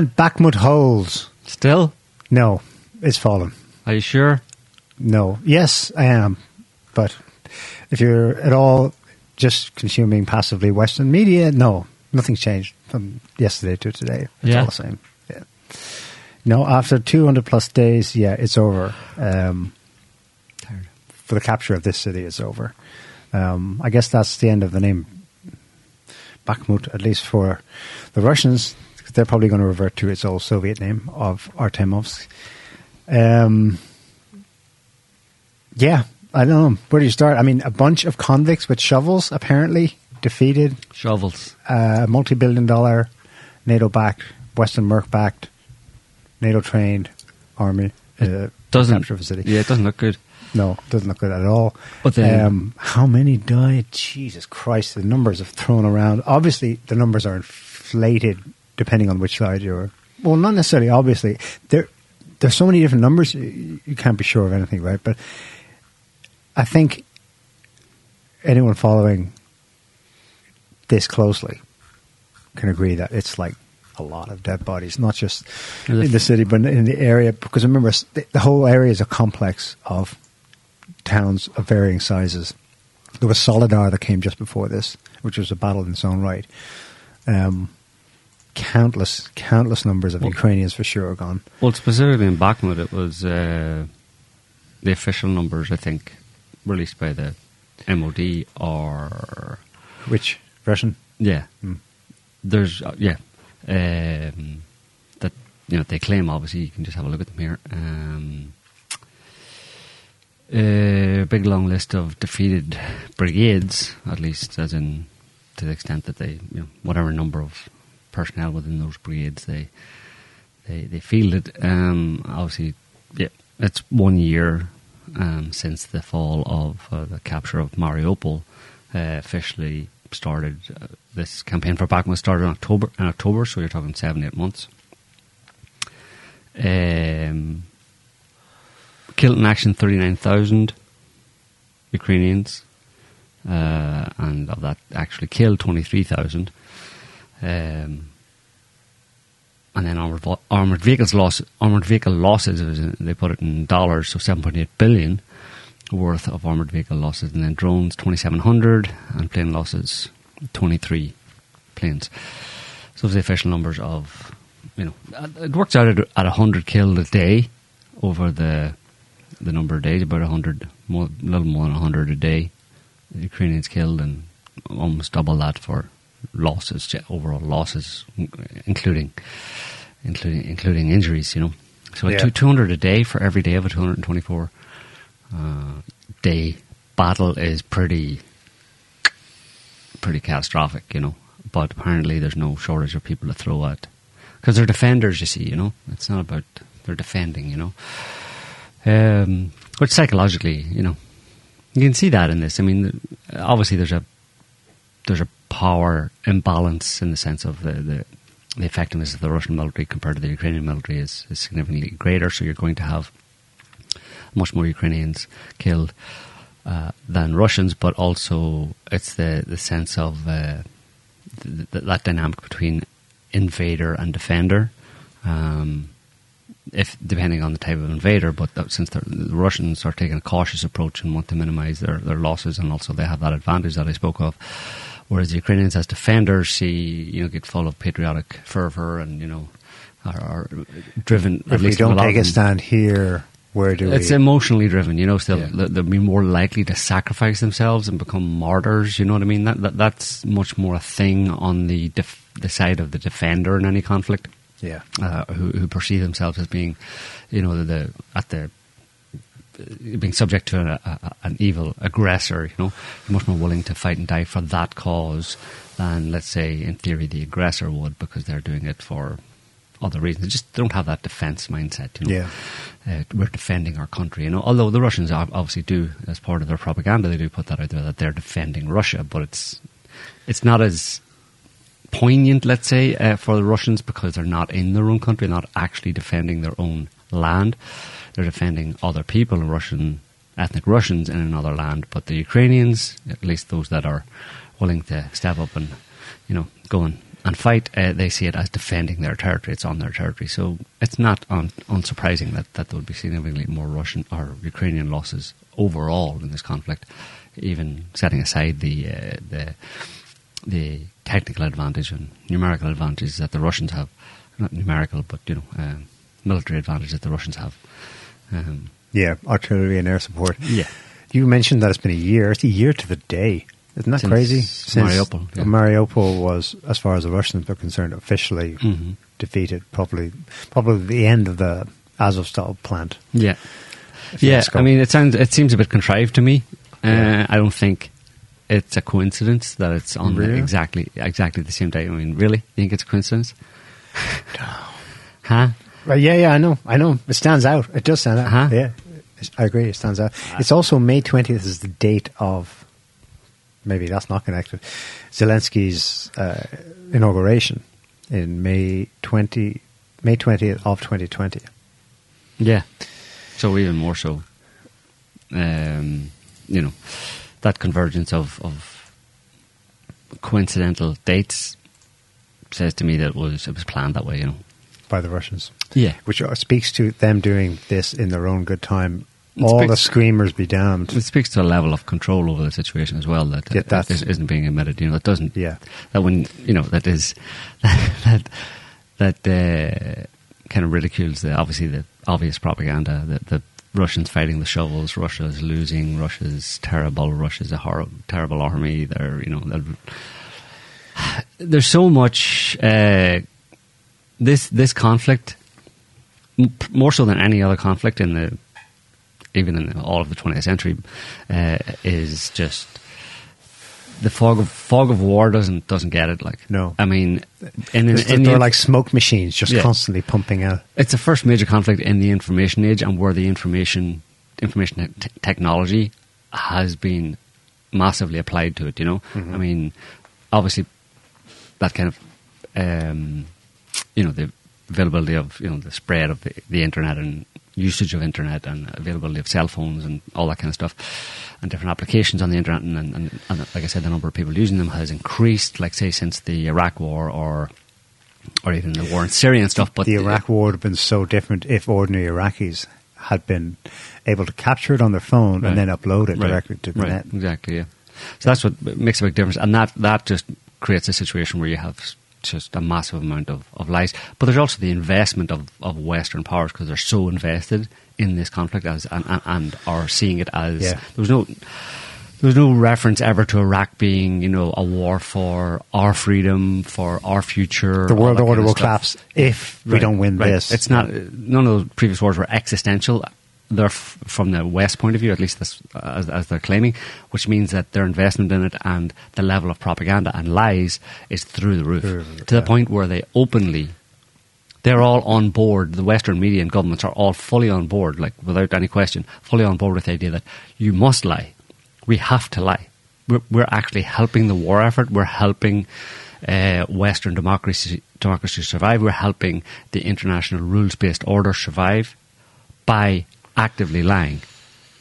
And Bakhmut holds. Still? No, it's fallen. Are you sure? No. Yes, I am. But if you're at all just consuming passively Western media, no, nothing's changed from yesterday to today. It's Yeah. all the same. Yeah. No, after 200 plus days, yeah, it's over. Um, Tired. for the capture of this city, it's over. Um, I guess that's the end of the name Bakhmut, at least for the Russians. They're probably going to revert to its old Soviet name of Artemovsk. Um, yeah, I don't know. Where do you start? I mean, a bunch of convicts with shovels apparently defeated Shovels. a multi billion dollar NATO backed, Western Merc backed, NATO trained army. Uh, Doesn't capture city. Yeah, it doesn't look good. No, it doesn't look good at all. But then- um, how many died? Jesus Christ, the numbers have thrown around. Obviously, the numbers are inflated depending on which side you're. Well, not necessarily. Obviously, there there's so many different numbers. You you can't be sure of anything, right? But I think anyone following this closely can agree that it's like a lot of dead bodies, not just in the city, but in the area. Because remember, the the whole area is a complex of towns of varying sizes. There was Soledar that came just before this, which was a battle in its own right. Um, countless, countless numbers of Well- Ukrainians for sure are gone. Well, specifically in Bakhmut, it was uh, the official numbers, I think, released by the MOD or. Which Russian? Yeah. Hmm. There's, uh, yeah. Um, that, you know, they claim, obviously, you can just have a look at them here. Um, a big long list of defeated brigades, at least, as in to the extent that they, you know, whatever number of personnel within those brigades they they they fielded. Um, obviously, yeah, it's one year um, since the fall of uh, the capture of Mariupol uh, officially started. Uh, this campaign for Bakhmut started in October. In October, so you're talking seven, eight months. Um, killed in action thirty nine thousand Ukrainians, uh, and of that actually killed twenty three thousand. Um, and then armored, armored vehicles loss, armored vehicle losses. They put it in dollars, so seven point eight billion worth of armored vehicle losses, and then drones twenty seven hundred, and plane losses twenty three planes. So the official numbers of, you know, uh, it works out at at hundred killed a day over the the number of days, about a hundred, more, a little more than a hundred a day. The Ukrainians killed, and almost double that for losses, overall losses, including including including injuries. You know, so Yeah. two hundred a day for every day of a two hundred and twenty four uh, day battle is pretty pretty catastrophic. You know, but apparently there's no shortage of people to throw at because they're defenders. You see, you know, it's not about they're defending. You know, um, but psychologically, you know, you can see that in this. I mean, obviously there's a there's a power imbalance in the sense of the, the the effectiveness of the Russian military compared to the Ukrainian military is, is significantly greater. So you're going to have much more Ukrainians killed uh, than Russians, but also it's the the sense of uh, th- th- that dynamic between invader and defender. Um, if depending on the type of invader, but that, since the Russians are taking a cautious approach and want to minimise their, their losses, and also they have that advantage that I spoke of, whereas the Ukrainians as defenders see you know get full of patriotic fervour and you know are, are driven. at If we don't lot take a stand here, where do it's we? emotionally driven, you know. So Yeah. they'll, they'll be more likely to sacrifice themselves and become martyrs. You know what I mean? That, that that's much more a thing on the def, the side of the defender in any conflict, yeah. uh, who who perceive themselves as being, you know, the, the at the being subject to a, a, an evil aggressor. You know, you're much more willing to fight and die for that cause than, let's say, in theory, the aggressor would because they're doing it for other reasons. They just don't have that defense mindset. You know, Yeah. uh, we're defending our country. You know, although the Russians obviously do, as part of their propaganda, they do put that out there that they're defending Russia, but it's it's not as poignant, let's say, uh, for the Russians because they're not in their own country, not actually defending their own land. They're defending other people, Russian ethnic Russians in another land. But the Ukrainians, at least those that are willing to step up and you know go and and fight, uh, they see it as defending their territory. It's on their territory, so it's not un- unsurprising that, that there would be significantly more Russian or Ukrainian losses overall in this conflict, even setting aside the uh, the the technical advantage and numerical advantages that the Russians have. Not numerical, but you know, um, military advantage that the Russians have. Um, Yeah, artillery and air support. Yeah. You mentioned that it's been a year. It's a year to the day. Isn't that Since crazy? Mariupol, yeah. Mariupol was, as far as the Russians are concerned, officially Mhm. defeated. Probably, probably the end of the Azovstal plant. Yeah, yeah. I mean, it sounds it seems a bit contrived to me. Uh, Yeah. I don't think it's a coincidence that it's on the Really? exactly exactly the same day. I mean, really, you think it's a coincidence? No. huh? Right, yeah, yeah, I know, I know. It stands out. It does stand out. Uh-huh. Yeah, I agree. It stands out. It's also May twentieth is the date of. Maybe that's not connected. Zelensky's uh, inauguration in May twenty, May twentieth of twenty twenty. Yeah. So even more so, um, you know, that convergence of, of coincidental dates says to me that it was it was planned that way. You know. By the Russians. Yeah. Which uh, speaks to them doing this in their own good time. It All the screamers be damned. It speaks to a level of control over the situation as well that, Yeah, that isn't being admitted. You know, that doesn't. Yeah. That when you know that is that that uh, kind of ridicules the obviously the obvious propaganda that the Russians fighting the shovels, Russia's losing, Russia's terrible, Russia's a horrible, terrible army. They're you know they're, there's so much uh, this this conflict more so than any other conflict in the even in all of the 20th century, uh, is just the fog of fog of war doesn't doesn't get it. Like No. I mean, in, in, in they're the- like smoke machines just Yeah. constantly pumping out. it's the first major conflict in the information age, and where the information information te- technology has been massively applied to it. You know, I mean, obviously that kind of um, you know the availability of you know the spread of the, the internet and usage of internet and availability of cell phones and all that kind of stuff and different applications on the internet and, and, and, and like I said the number of people using them has increased like say since the Iraq war or or even the war in Syria and stuff but the Iraq War would have been so different if ordinary Iraqis had been able to capture it on their phone Right. and then upload it Right. directly to the right. net. Exactly, yeah. So that's what makes a big difference, and that that just creates a situation where you have just a massive amount of, of lies. But there's also the investment of, of Western powers because they're so invested in this conflict as and, and, and are seeing it as Yeah. there was no. There was no reference ever to Iraq being, you know, a war for our freedom, for our future. The world that kind order of will collapse if we don't win right. this. It's not. None of the previous wars were existential. They're f- from the West point of view, at least this, as, as they're claiming, which means that their investment in it and the level of propaganda and lies is through the roof, Through the to the yeah. point where they openly. They're all on board. The Western media and governments are all fully on board, like without any question, fully on board with the idea that you must lie. We have to lie. We're, we're actually helping the war effort. We're helping uh, Western democracy democracy survive. We're helping the international rules based order survive by actively lying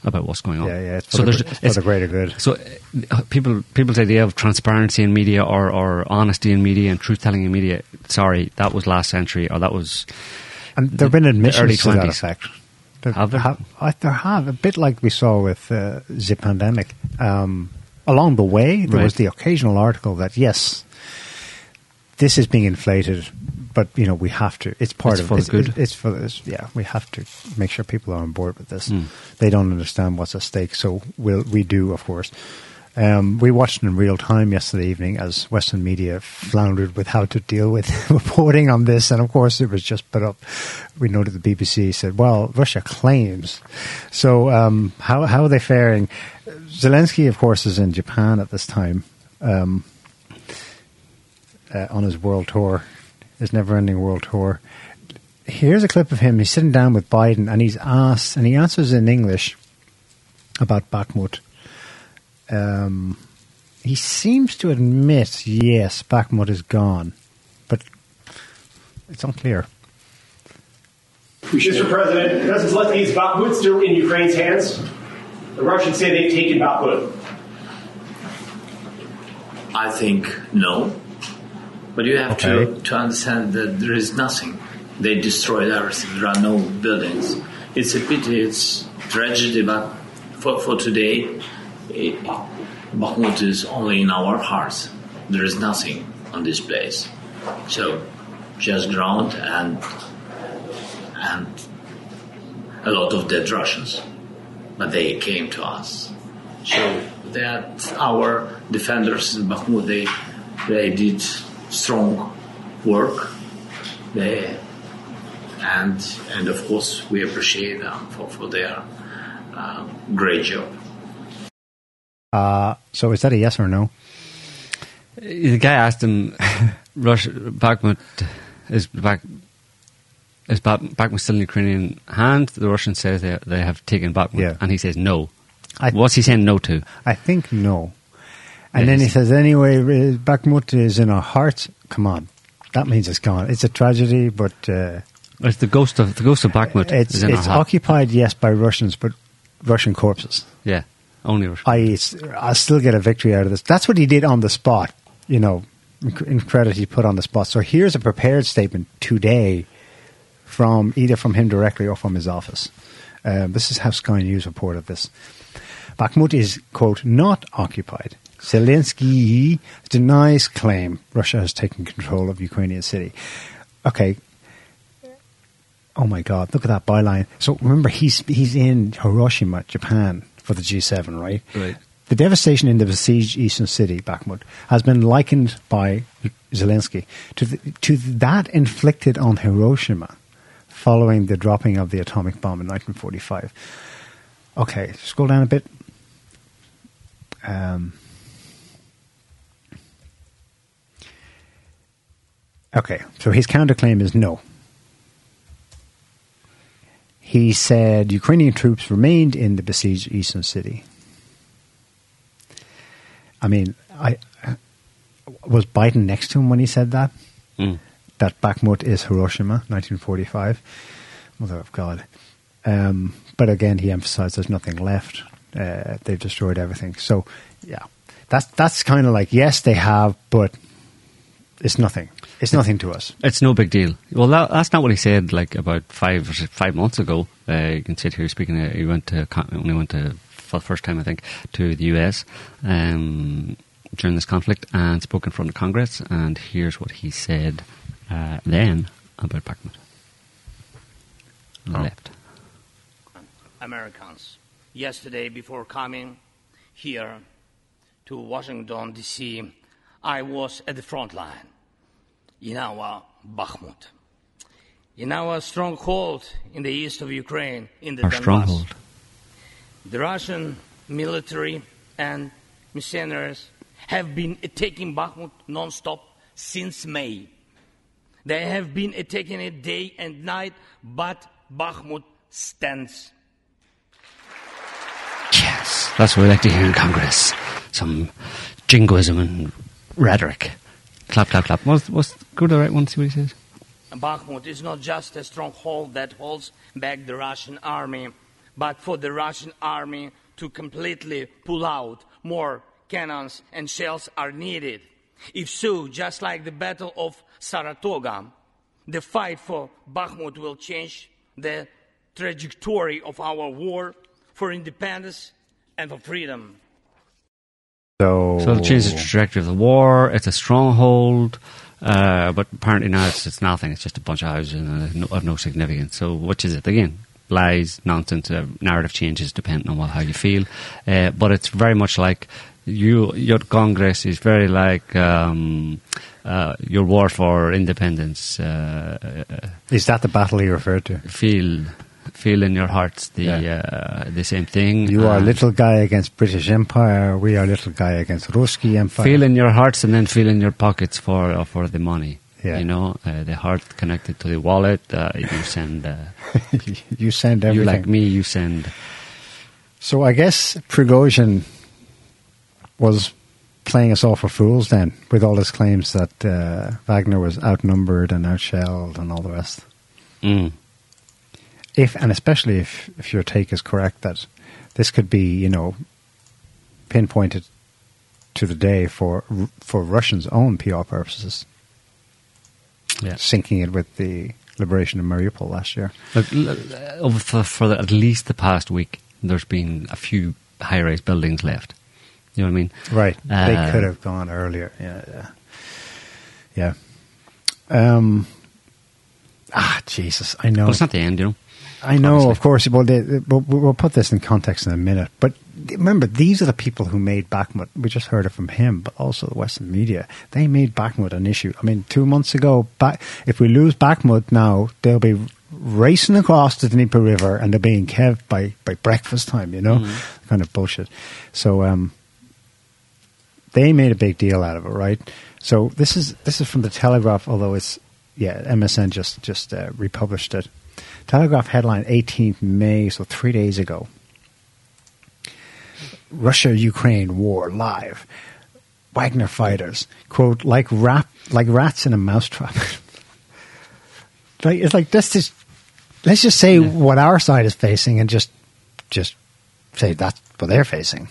about what's going on. Yeah, yeah, it's for the gr- it's for the greater good. So uh, people people's idea of transparency in media or, or honesty in media and truth telling in media. Sorry, that was last century, or that was And there have been the admissions early to that effect. There Have there? I, there have a bit like we saw with uh, the pandemic. Um, along the way, there Right. was the occasional article that yes, this is being inflated, but you know we have to. It's part It's of for the it's, good. It's for this. Yeah, we have to make sure people are on board with this. Hmm. They don't understand what's at stake, so we'll, we do, of course. Um, we watched in real time yesterday evening as Western media floundered with how to deal with reporting on this, and of course it was just put up. We noted the BBC said, "Well, Russia claims." So, um, how how are they faring? Zelensky, of course, is in Japan at this time um, uh, on his world tour, his never-ending world tour. Here's a clip of him. He's sitting down with Biden, and he's asked, and he answers in English about Bakhmut. Um, he seems to admit, yes, Bakhmut is gone, but it's unclear. Mr. President, does Zelensky's Bakhmut still in Ukraine's hands? The Russians say they've taken Bakhmut. I think no. But you have Okay. to, to understand that there is nothing. They destroyed everything. There are no buildings. It's a pity. It's tragedy. But for, for today, it, Bakhmut is only in our hearts. There is nothing on this place. So just ground and and a lot of dead Russians. But they came to us. So that our defenders in Bakhmut, they, they did strong work. They, and, and of course, we appreciate them for, for their uh, great job. Uh, so is that a yes or no? The guy asked him, Russia, Bakhmut is back. Is Ba- Bakhmut still in Ukrainian hand? The Russian says they, they have taken Bakhmut, Yeah. and he says no. I- What's he saying no to? I think no. And then he says, anyway, uh, Bakhmut is in our hearts. Come on. That means it's gone. It's a tragedy, but uh, It's the ghost of the ghost of Bakhmut. it's, is in it's occupied, yes, by Russians, but Russian corpses. Yeah, only Russian. I, I'll still get a victory out of this. That's what he did on the spot, you know, in credit he put on the spot. So here's a prepared statement today from either from him directly or from his office. Um, this is how Sky News reported this. Bakhmut is, quote, not occupied. Zelensky denies claim Russia has taken control of Ukrainian city. Okay. Oh my God! Look at that byline. So remember, he's he's in Hiroshima, Japan, for the G7, right? Right. The devastation in the besieged eastern city, Bakhmut, has been likened by Zelensky to the, to that inflicted on Hiroshima following the dropping of the atomic bomb in 1945. Okay, scroll down a bit. Um, okay, so his counterclaim is no. He said Ukrainian troops remained in the besieged eastern city. I mean, I was Biden next to him when he said that. Mm. That Bakhmut is Hiroshima, 1945. Mother of God. Um, but again, he emphasized there's nothing left. Uh, they've destroyed everything. So, yeah, that's that's kind of like yes, they have, but it's nothing. It's nothing to us. It's no big deal. Well, that, that's not what he said. Like about five five months ago, uh, you can sit here speaking. Uh, he went to con- only went to for the first time, I think, to the US um, during this conflict and spoke in front of Congress. And here's what he said uh, then about Bakhmut. Oh. Left. Americans. Yesterday, before coming here to Washington, D.C., I was at the front line in our Bakhmut, in our stronghold in the east of Ukraine, in the Our Donbass. stronghold. The Russian military and mercenaries have been attacking Bakhmut non-stop since May. They have been attacking it day and night, but Bakhmut stands. Yes, that's what we like to hear in Congress. Some jingoism and rhetoric. Clap, clap, clap. What's, what's, go to the right one, see what he says. Bakhmut is not just a stronghold that holds back the Russian army, but for the Russian army to completely pull out, more cannons and shells are needed. If so, just like the Battle of Saratoga, the fight for Bakhmut will change the trajectory of our war for independence and for freedom. So, So it'll change the trajectory of the war. It's a stronghold, uh, but apparently now it's, it's nothing. It's just a bunch of houses and, uh, no, of no significance. So which is it again? Lies, nonsense, uh, narrative changes depending on what, how you feel. Uh, but it's very much like you, your Congress is very like um, uh, your war for independence. Uh, uh, is that the battle you referred to? feel, feel in your hearts the Yeah. uh, the same thing. You are and- little guy against British Empire. We are little guy against Ruski Empire. feel in your hearts and then feel in your pockets for uh, for the money. Yeah. You know, uh, the heart connected to the wallet. Uh, you send. Uh, you send you like me. You send. So I guess Prigozhin was playing us all for fools then, with all his claims that uh, Wagner was outnumbered and outshelled and all the rest. Mm. If and especially if if your take is correct that this could be you know pinpointed to the day for for Russians' own PR purposes. Yeah. syncing it with the liberation of Mariupol last year. Look, for, for the, at least the past week, there's been a few high-rise buildings left. You know what I mean? Right. they Uh, could have gone earlier. Yeah. Yeah. yeah. Um, ah, Jesus. I know. But it's not the end, you know. I know, obviously. of course. Well, they, they- we'll, we'll put this in context in a minute. But remember, these are the people who made Bakhmut. We just heard it from him, but also the Western media. They made Bakhmut an issue. I mean, two months ago, back, if we lose Bakhmut now, they'll be racing across the Dnieper River and they'll be in Kiev by, by breakfast time, you know? Mm-hmm. Kind of bullshit. So, um, they made a big deal out of it, right? So this is this is from the Telegraph, although it's yeah, MSN just just uh, republished it. Telegraph headline 18th May, so three days ago. Russia Ukraine war live. Wagner fighters quote like rat like rats in a mousetrap. like it's like let's just let's just say what our side is facing and just just say that's what they're facing.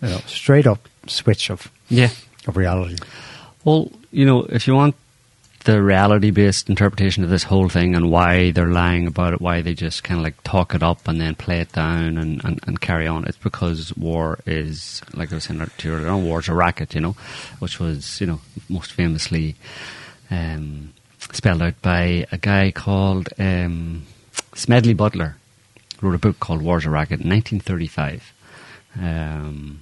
You know, straight up switch of Yeah. of reality. Well, you know, if you want the reality based interpretation of this whole thing and why they're lying about it, why they just kind of like talk it up and then play it down and, and, and carry on, it's because war is, like I was saying to you earlier on, war's a racket, you know, which was, you know, most famously um, spelled out by a guy called um, Smedley Butler, wrote a book called War's a Racket in 1935. Um,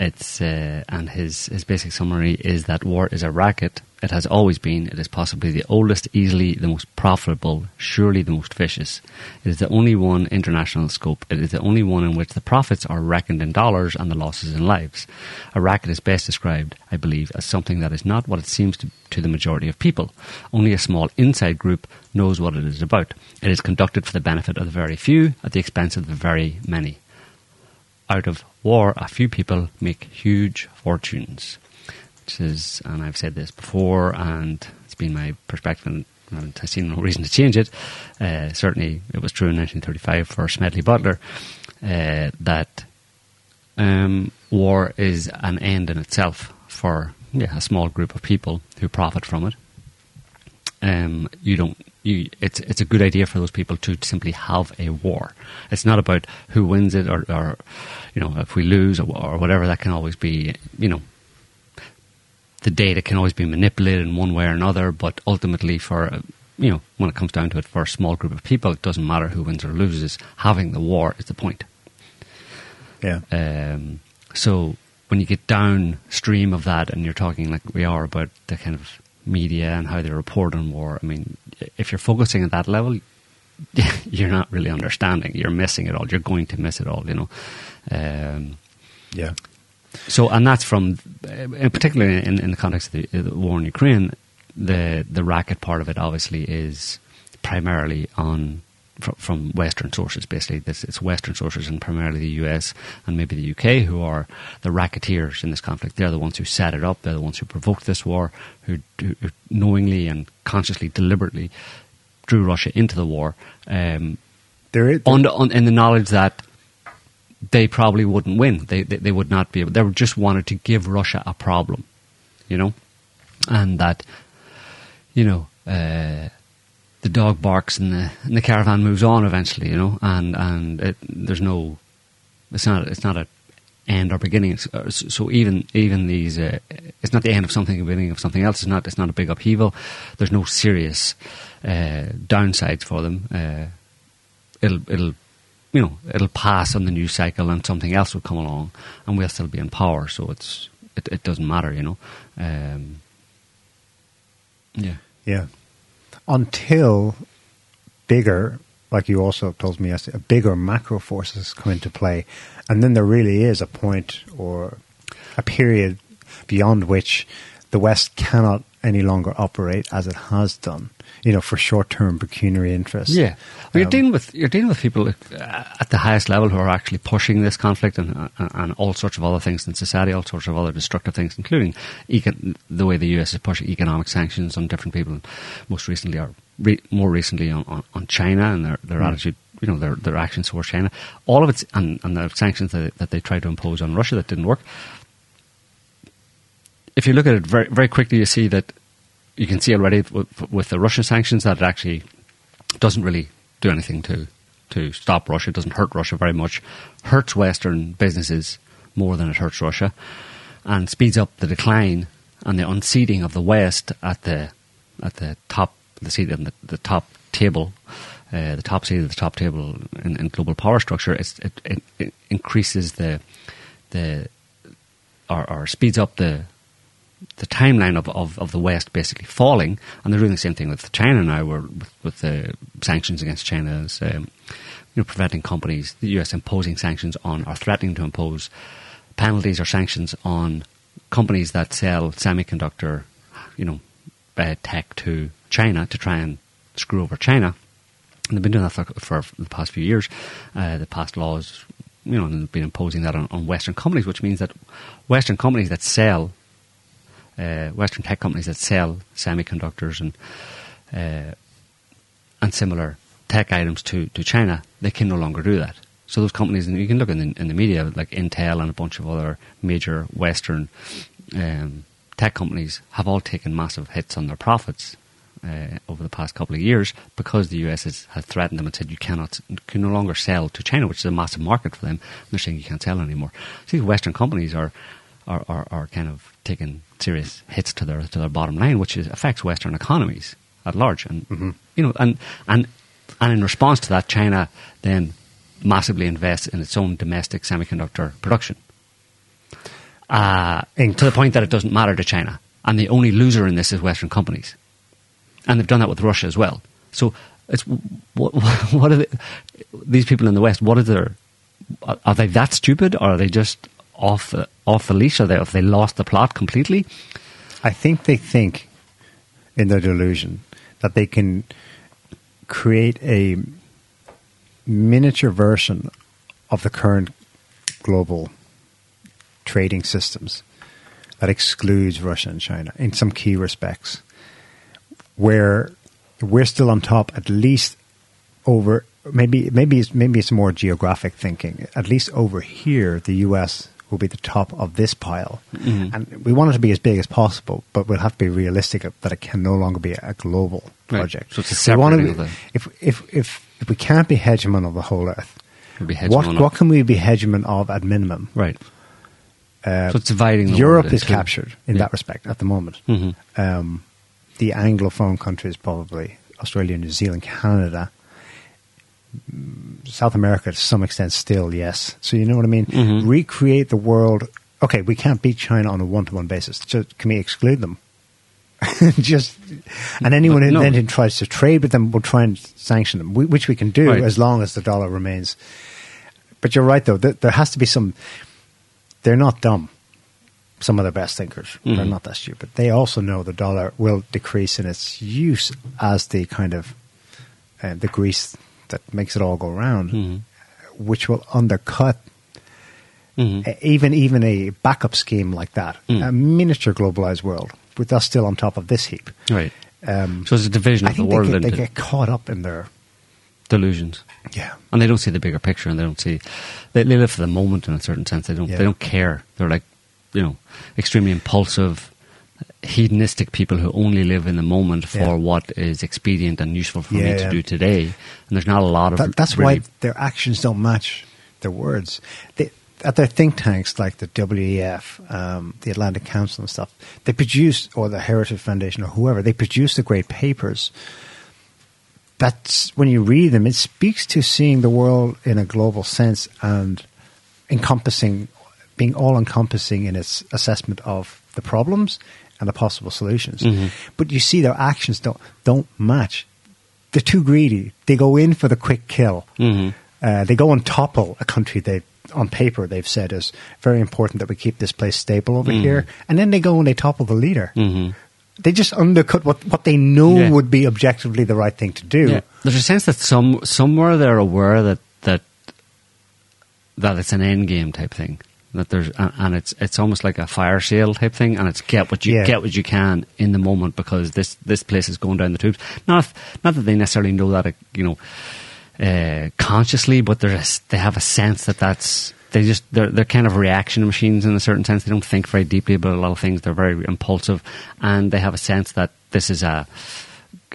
it's uh, and his his basic summary is that war is a racket. It has always been. It is possibly the oldest, easily the most profitable, surely the most vicious. It is the only one international scope. It is the only one in which the profits are reckoned in dollars and the losses in lives. A racket is best described, I believe, as something that is not what it seems to, to the majority of people. Only a small inside group knows what it is about. It is conducted for the benefit of the very few at the expense of the very many out of war, a few people make huge fortunes. Which is, and I've said this before, and it's been my perspective, and I've seen no reason to change it. Uh, certainly, it was true in 1935 for Smedley Butler uh, that um, war is an end in itself for yeah, a small group of people who profit from it. Um, you don't. You, it's it's a good idea for those people to simply have a war. It's not about who wins it or, or you know if we lose or, or whatever. That can always be you know the data can always be manipulated in one way or another. But ultimately, for you know when it comes down to it, for a small group of people, it doesn't matter who wins or loses. Having the war is the point. Yeah. Um, so when you get downstream of that, and you're talking like we are about the kind of media and how they report on war, I mean, if you're focusing at that level, you're not really understanding. You're missing it all. You're going to miss it all. You know. Um, Yeah. so, and that's from, uh, particularly in, in the context of the, the war in Ukraine, the the racket part of it obviously is primarily on fr- from Western sources. Basically, this it's Western sources and primarily the US and maybe the UK who are the racketeers in this conflict. They're the ones who set it up. They're the ones who provoked this war, who, who knowingly and consciously, deliberately drew Russia into the war. Um, There is, on, on in the knowledge that they probably wouldn't win. They, they they would not be able. They just wanted to give Russia a problem, you know, and that you know uh, the dog barks and the and the caravan moves on eventually, you know, and and it, there's no it's not it's not a end or beginning. It's, uh, So even even these uh, it's not the end of something, beginning of something else. It's not it's not a big upheaval. There's no serious uh, downsides for them. Uh, it'll it'll you know it'll pass on the new cycle and something else will come along and we'll still be in power. So it's it, it doesn't matter, you know. Um, yeah. yeah. Until bigger, like you also told me yesterday, bigger macro forces come into play, and then there really is a point or a period beyond which the West cannot any longer operate as it has done. You know, for short-term pecuniary interests. Yeah, well, you're Um, dealing with you're dealing with people uh, at the highest level who are actually pushing this conflict and uh, and all sorts of other things in society, all sorts of other destructive things, including econ- the way the US is pushing economic sanctions on different people. Most recently, or re- more recently, on, on, on China and their their attitude. You know their their actions towards China, all of it, and, and the sanctions that, that they tried to impose on Russia that didn't work. If you look at it very very quickly, you see that you can see already with, with the Russia sanctions that it actually doesn't really do anything to to stop Russia. It doesn't hurt Russia very much. Hurts Western businesses more than it hurts Russia, and speeds up the decline and the unseating of the West at the at the top the seat on the, the top table. Uh, the top seat of the top table in, in global power structure, it, it, it increases the the or, or speeds up the the timeline of, of, of, the West basically falling, and they're doing the same thing with China now, where with, with the sanctions against China, um, you know, preventing companies, the US imposing sanctions on or threatening to impose penalties or sanctions on companies that sell semiconductor, you know, uh, tech to China to try and screw over China. And they've been doing that for, for the past few years. Uh, the past laws, you know, and been imposing that on, on Western companies, which means that Western companies that sell uh, Western tech companies that sell semiconductors and uh, and similar tech items to, to China, they can no longer do that. So those companies, and you can look in the, in the media, like Intel and a bunch of other major Western um, tech companies, have all taken massive hits on their profits uh, over the past couple of years because the US has, has, threatened them and said you cannot can no longer sell to China, which is a massive market for them. They're saying you can't sell anymore. So Western companies are are, are, are kind of taking serious hits to their to their bottom line, which is, affects Western economies at large. And mm-hmm. you know, and and and in response to that, China then massively invests in its own domestic semiconductor production, uh, to the point that it doesn't matter to China, and the only loser in this is Western companies, and they've done that with Russia as well. So it's what, what are they, these people in the West? What are their are they that stupid, or are they just off off the leash? Are they, have they lost the plot completely? I think they think, in their delusion, that they can create a miniature version of the current global trading systems that excludes Russia and China in some key respects, where we're still on top, at least over maybe maybe it's maybe it's more geographic thinking. At least over here, the U.S will be the top of this pile. Mm-hmm. And we want it to be as big as possible, but we'll have to be realistic that it can no longer be a global project. Right. So it's a separate if, if, if, if we can't be hegemon of the whole earth, what, what can we be hegemon of at minimum? Right. Uh, so it's dividing Europe is captured in yeah. that respect at the moment. Mm-hmm. Um, the Anglophone countries, probably Australia, New Zealand, Canada, South America to some extent still, yes. So you know what I mean? Mm-hmm. Recreate the world. Okay, we can't beat China on a one to one basis. So can we exclude them? Just and anyone who no. then tries to trade with them will try and sanction them, which we can do right. as long as the dollar remains. But you're right, though. There has to be some. They're not dumb. Some of the best thinkers, mm-hmm. they're not that stupid. They also know the dollar will decrease in its use as the kind of uh, the grease that makes it all go round, mm-hmm. which will undercut mm-hmm. even even a backup scheme like that, mm. a miniature globalized world with us still on top of this heap. Right. Um, so it's a division I of the world. They get, they get caught up in their delusions. Yeah, and they don't see the bigger picture, and they don't see they, they live for the moment in a certain sense. They don't yeah. they don't care. They're like you know extremely impulsive hedonistic people who only live in the moment for yeah. what is expedient and useful for yeah, me to yeah. do today. And there's not a lot of that, that's really why their actions don't match their words. They, at their think tanks like the WEF, um, the Atlantic Council and stuff, they produce, or the Heritage Foundation or whoever, they produce the great papers. That's when you read them, it speaks to seeing the world in a global sense and encompassing, being all encompassing in its assessment of the problems and the possible solutions. Mm-hmm. But you see their actions don't don't match. They're too greedy. They go in for the quick kill. Mm-hmm. Uh, they go and topple a country they on paper they've said is very important that we keep this place stable over mm-hmm. here, and then they go and they topple the leader. Mm-hmm. They just undercut what, what they know yeah. would be objectively the right thing to do. Yeah. There's a sense that some somewhere they're aware that that that it's an end game type thing that there's and it's it's almost like a fire sale type thing, and it's get what you yeah. get what you can in the moment because this this place is going down the tubes. Not not that they necessarily know that you know uh, consciously, but there's they have a sense that that's they just they're they're kind of reaction machines in a certain sense. They don't think very deeply about a lot of things. They're very impulsive, and they have a sense that this is a,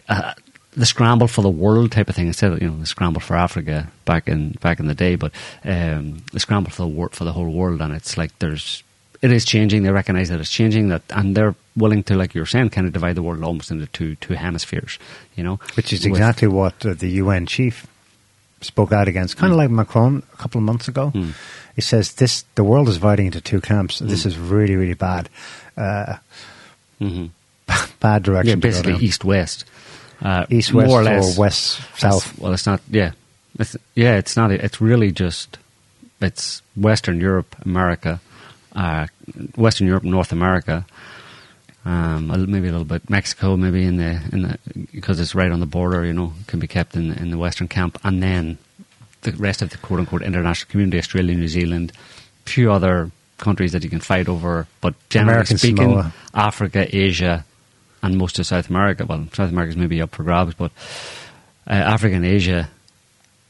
a the scramble for the world type of thing instead of you know the scramble for Africa back in back in the day, but um, the scramble for the wor- for the whole world, and it's like there's it is changing. They recognise that it's changing, that and they're willing to, like you were saying, kind of divide the world almost into two two hemispheres. You know, Which is With- exactly what uh, the UN chief spoke out against, kind of like Macron a couple of months ago. Hmm. He says this: the world is dividing into two camps. Hmm. This is really, really bad, uh, Mhm. bad direction. yeah, basically east west, uh, east, west, or less or west, south. Well, it's not. Yeah, it's, yeah, it's not. It's really just it's Western Europe, America, uh, Western Europe, North America. Um, maybe a little bit Mexico, maybe in the in the because it's right on the border. You know, can be kept in in the Western camp, and then the rest of the quote unquote international community: Australia, New Zealand, few other countries that you can fight over. But generally American speaking, Samoa. Africa, Asia, and most of South America. Well, South America is maybe up for grabs, but uh, Africa and Asia,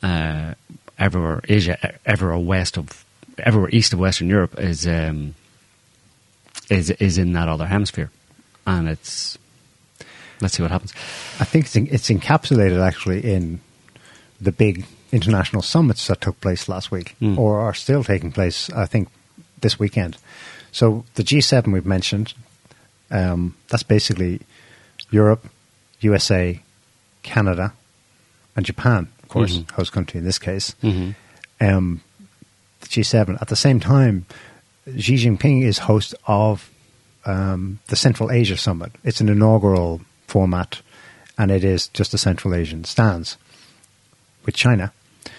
uh, everywhere Asia, everywhere west of, everywhere east of Western Europe is um, is is in that other hemisphere, and it's let's see what happens. I think it's, en- it's encapsulated actually in the big international summits that took place last week, Mm. or are still taking place. I think this weekend. So the G7 we've mentioned, um, that's basically Europe, USA, Canada, and Japan, of course, Mhm. host country in this case. Mhm. Um, the G7. At the same time, Xi Jinping is host of um, the Central Asia Summit. It's an inaugural format, and it is just a Central Asian stance with China.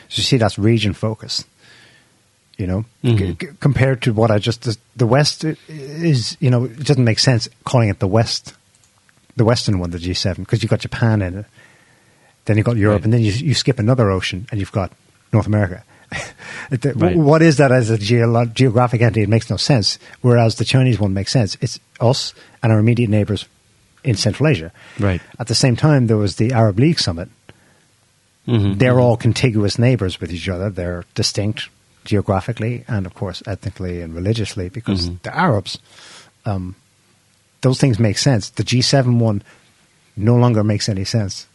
So you see, that's region focused. You know, Mhm. c- compared to what I just the, West is, You know, it doesn't make sense calling it the West, the Western one, the G7, because you've got Japan in it. Then you've got Europe, Right. and then you, you skip another ocean, and you've got North America. The- Right. What is that as a geolo- geographic entity? It makes no sense. Whereas the Chinese one makes sense. It's us and our immediate neighbors in Central Asia. Right. At the same time, there was the Arab League summit. Mhm. They're all contiguous neighbors with each other. They're distinct geographically and, of course, ethnically and religiously because Mhm. the Arabs, um, those things make sense. The G7 one no longer makes any sense.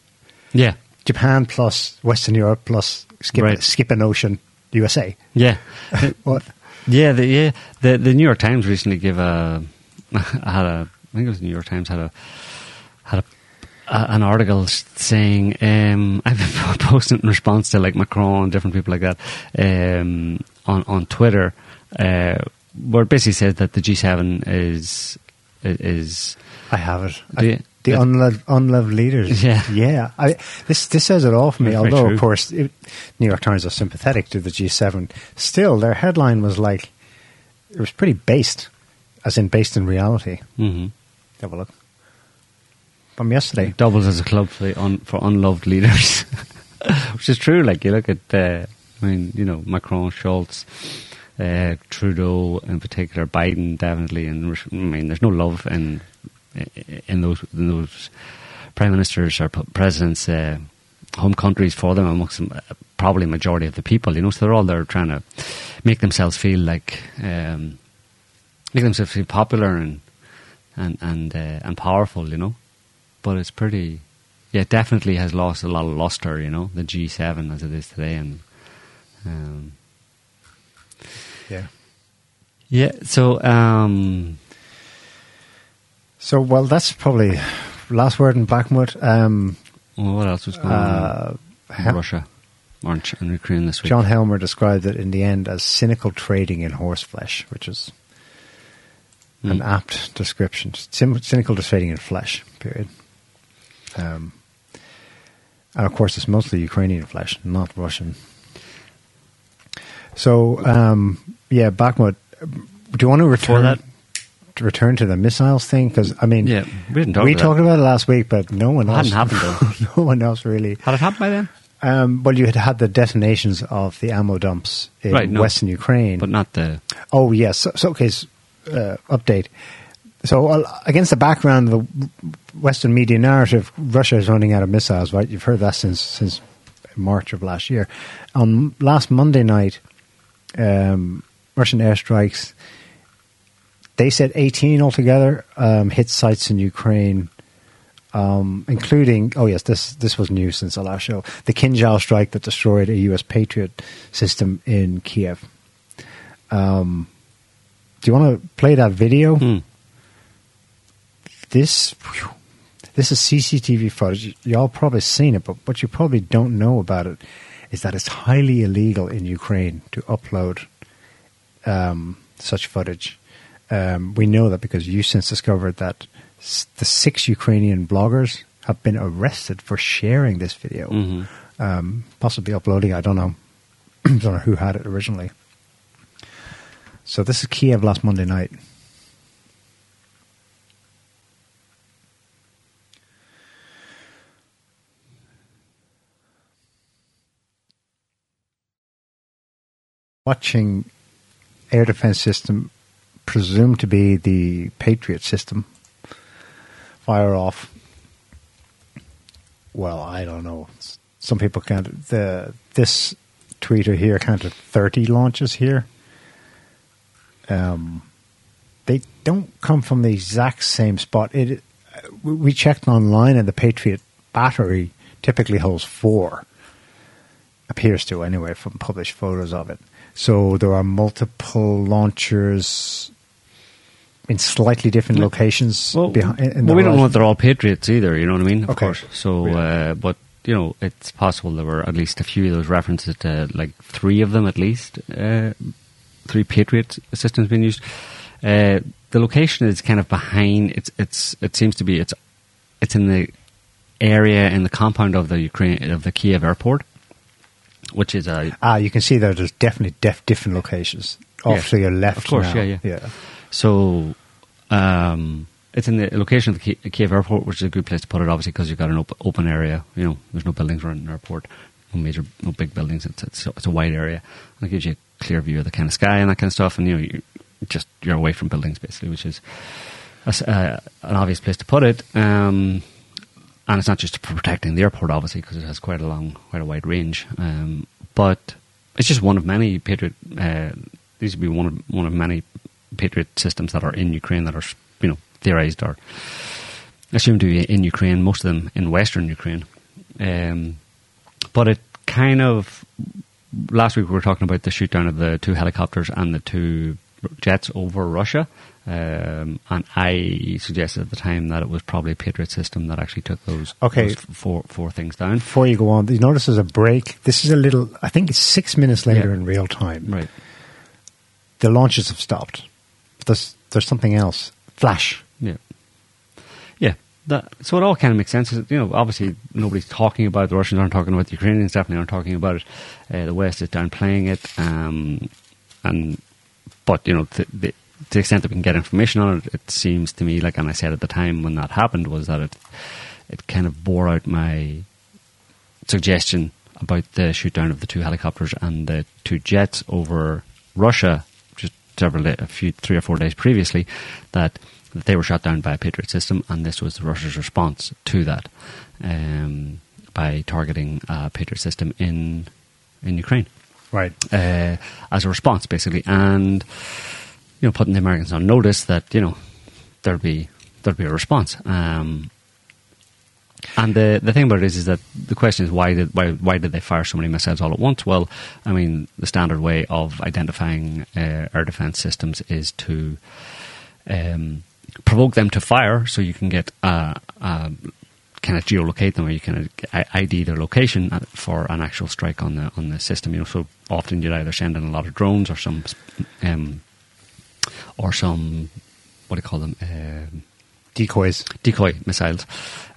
yeah, Japan plus Western Europe plus skip, Right. skip an ocean, USA. yeah. What? Yeah, the, yeah. The the New York Times recently gave a had a I think it was the New York Times had a had a, a an article saying um, I've been posting in response to like Macron and different people like that um, on on Twitter, uh, where it basically says that the G7 is is I have it. You? I- the unloved, unloved leaders. Yeah. yeah. I, this this says it all for me. That's Although, of course, it, New York Times are sympathetic to the G7. Still, their headline was like it was pretty based, as in based in reality. hmm Have a look from yesterday. doubles as a club for the un, for unloved leaders, which is true. Like you look at, uh, I mean, you know, Macron, Scholz, uh, Trudeau, in particular, Biden, definitely, and I mean, there's no love in in those in those prime ministers or presidents. Uh, home countries for them amongst them, uh, probably majority of the people, you know, so they're all there trying to make themselves feel like, um, make themselves feel popular and, and, and, uh, and powerful, you know but it's pretty. Yeah, it definitely has lost a lot of luster. You know, the G7 as it is today, and um, Yeah. yeah. So um, So, well, that's probably last word in Bakhmut. Um, well, what else was going uh, on Hel- Russia or in, in Ukraine this week? John Helmer described it in the end as cynical trading in horseflesh, which is an Mm. apt description. Cyn- cynical trading in flesh, period. Um, and of course, it's mostly Ukrainian flesh, not Russian. So, um, yeah, Bakhmut. Do you want to return that- to return to the missiles thing? Because I mean, Yeah, we didn't talk we about talked that. about it last week, but no one It else. hadn't happened, no one else really. Had it happened by then? Um, well, you had had the detonations of the ammo dumps in Right, no. Western Ukraine. But not the. oh, yes. So, so okay, uh, update. So, against the background of the Western media narrative, Russia is running out of missiles, right? You've heard that since since March of last year. On last Monday night, um, Russian airstrikes. They said 18 altogether um, hit sites in Ukraine, um, including, oh yes, this this was new since the last show, the Kinzhal strike that destroyed a U.S. Patriot system in Kiev. Um, do you want to play that video? Hmm. This, whew, this is CCTV footage. Y'all probably seen it, but what you probably don't know about it is that it's highly illegal in Ukraine to upload um, such footage. Um, we know that because you since discovered that s- the six Ukrainian bloggers have been arrested for sharing this video, Mhm. um, possibly uploading. I don't know. don't know who had it originally. So this is Kiev last Monday night. Watching air defense system presumed to be the Patriot system fire off. Well, I don't know. Some people count the this tweeter here counted thirty launches here. Um, they don't come from the exact same spot. It we- we checked online, and the Patriot battery typically holds four. Appears to anyway from published photos of it. So there are multiple launchers in slightly different Yeah. locations. Well, behind, in well the we don't know if they're all patriots either. You know what I mean? Of Okay. course. So, Yeah. uh, but you know, it's possible there were at least a few of those references to like three of them at least, uh, three Patriot systems being used. Uh, the location is kind of behind. It's it's it seems to be it's it's in the area in the compound of the Ukraine of the Kiev airport, which is a Ah, you can see that there's definitely def- different locations. Off Yeah. to your left, Of course, now. yeah, yeah. yeah. So um, it's in the location of the Ki- Kiev airport, which is a good place to put it, obviously, because you've got an op- open area. You know, there's no buildings around an airport, no major, no big buildings. It's it's, it's a wide area, and it gives you a clear view of the kind of sky and that kind of stuff. And you know, you just you're away from buildings basically, which is a uh, an obvious place to put it. Um, and it's not just protecting the airport, obviously, because it has quite a long, quite a wide range. Um, but it's just one of many Patriot. Uh, these would be one of one of many Patriot systems that are in Ukraine that are, you know, theorized or assumed to be in Ukraine. Most of them in Western Ukraine. Um, but it kind of last week we were talking about the shoot down of the two helicopters and the two jets over Russia. Um, and I suggested at the time that it was probably a Patriot system that actually took those, Okay. those four, four things down. Before you go on, you notice there's a break. This is a little. I think it's six minutes later Yeah. in real time. Right. The launches have stopped. But there's there's something else. Flash. Yeah. Yeah. That, so it all kind of makes sense. You know, obviously nobody's talking about it. The Russians aren't talking about it. The Ukrainians definitely aren't talking about it. Uh, the West is downplaying it. Um, and but you know, the, to the extent that we can get information on it, it seems to me like, and I said at the time when that happened, was that it it kind of bore out my suggestion about the shoot down of the two helicopters and the two jets over Russia just several a few three or four days previously that, that they were shot down by a Patriot system and this was Russia's response to that um, by targeting a Patriot system in in Ukraine Right. uh, as a response, basically, and you know, putting the Americans on notice that you know there'd be there'd be a response. Um, and the the thing about it is, is that the question is why did why why did they fire so many missiles all at once? Well, I mean, the standard way of identifying uh, air defense systems is to um, provoke them to fire, so you can get uh, uh, kind of geolocate them, or you can ID their location uh, for an actual strike on the on the system. You know, so often you'd either send in a lot of drones or some um, or some what do you call them um, Decoys. decoy missiles.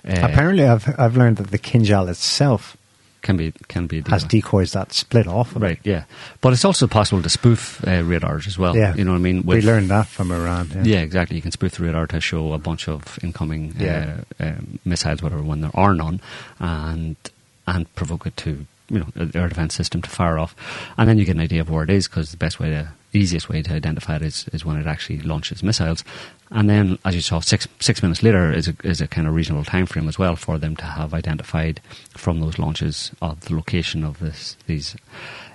Uh, Apparently, I've I've learned that the Kinzhal itself can be can be has decoys that split off. of it. Right, yeah, but it's also possible to spoof uh, radars as well. Yeah. you know what I mean. we learned that from Iran. Yeah. Yeah, exactly. You can spoof the radar to show a bunch of incoming Yeah. uh, um, missiles, whatever, when there are none, and and provoke it to you know the air defense system to fire off, and then you get an idea of where it is because the best way to easiest way to identify it is, is when it actually launches missiles. And then, as you saw, six six minutes later is a, is a kind of reasonable time frame as well for them to have identified from those launches of the location of this these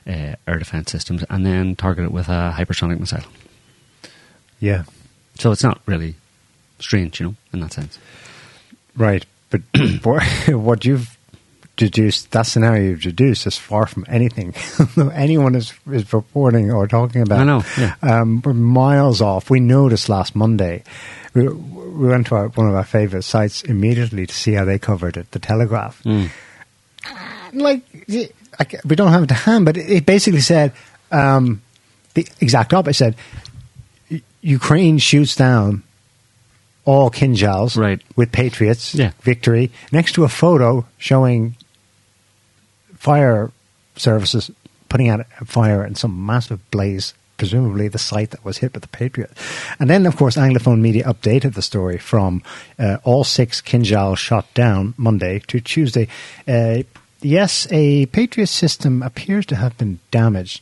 uh, air defense systems, and then target it with a hypersonic missile. Yeah. So it's not really strange, you know, in that sense. Right. But what you've deduced, that scenario you've deduced is far from anything anyone is, is reporting or talking about. I know, yeah. Um, we're miles off. We noticed last Monday. We, we went to our, one of our favourite sites immediately to see how they covered it, the Telegraph. Mm. Like, I we don't have it to hand, but it basically said um, the exact opposite. It said Ukraine shoots down all Kinzhals Right. with Patriots Yeah. victory next to a photo showing fire services putting out a fire in some massive blaze, presumably the site that was hit with the Patriot. And then, of course, Anglophone media updated the story from uh, all six Kinzhal shot down Monday to Tuesday. Uh, yes, a Patriot system appears to have been damaged.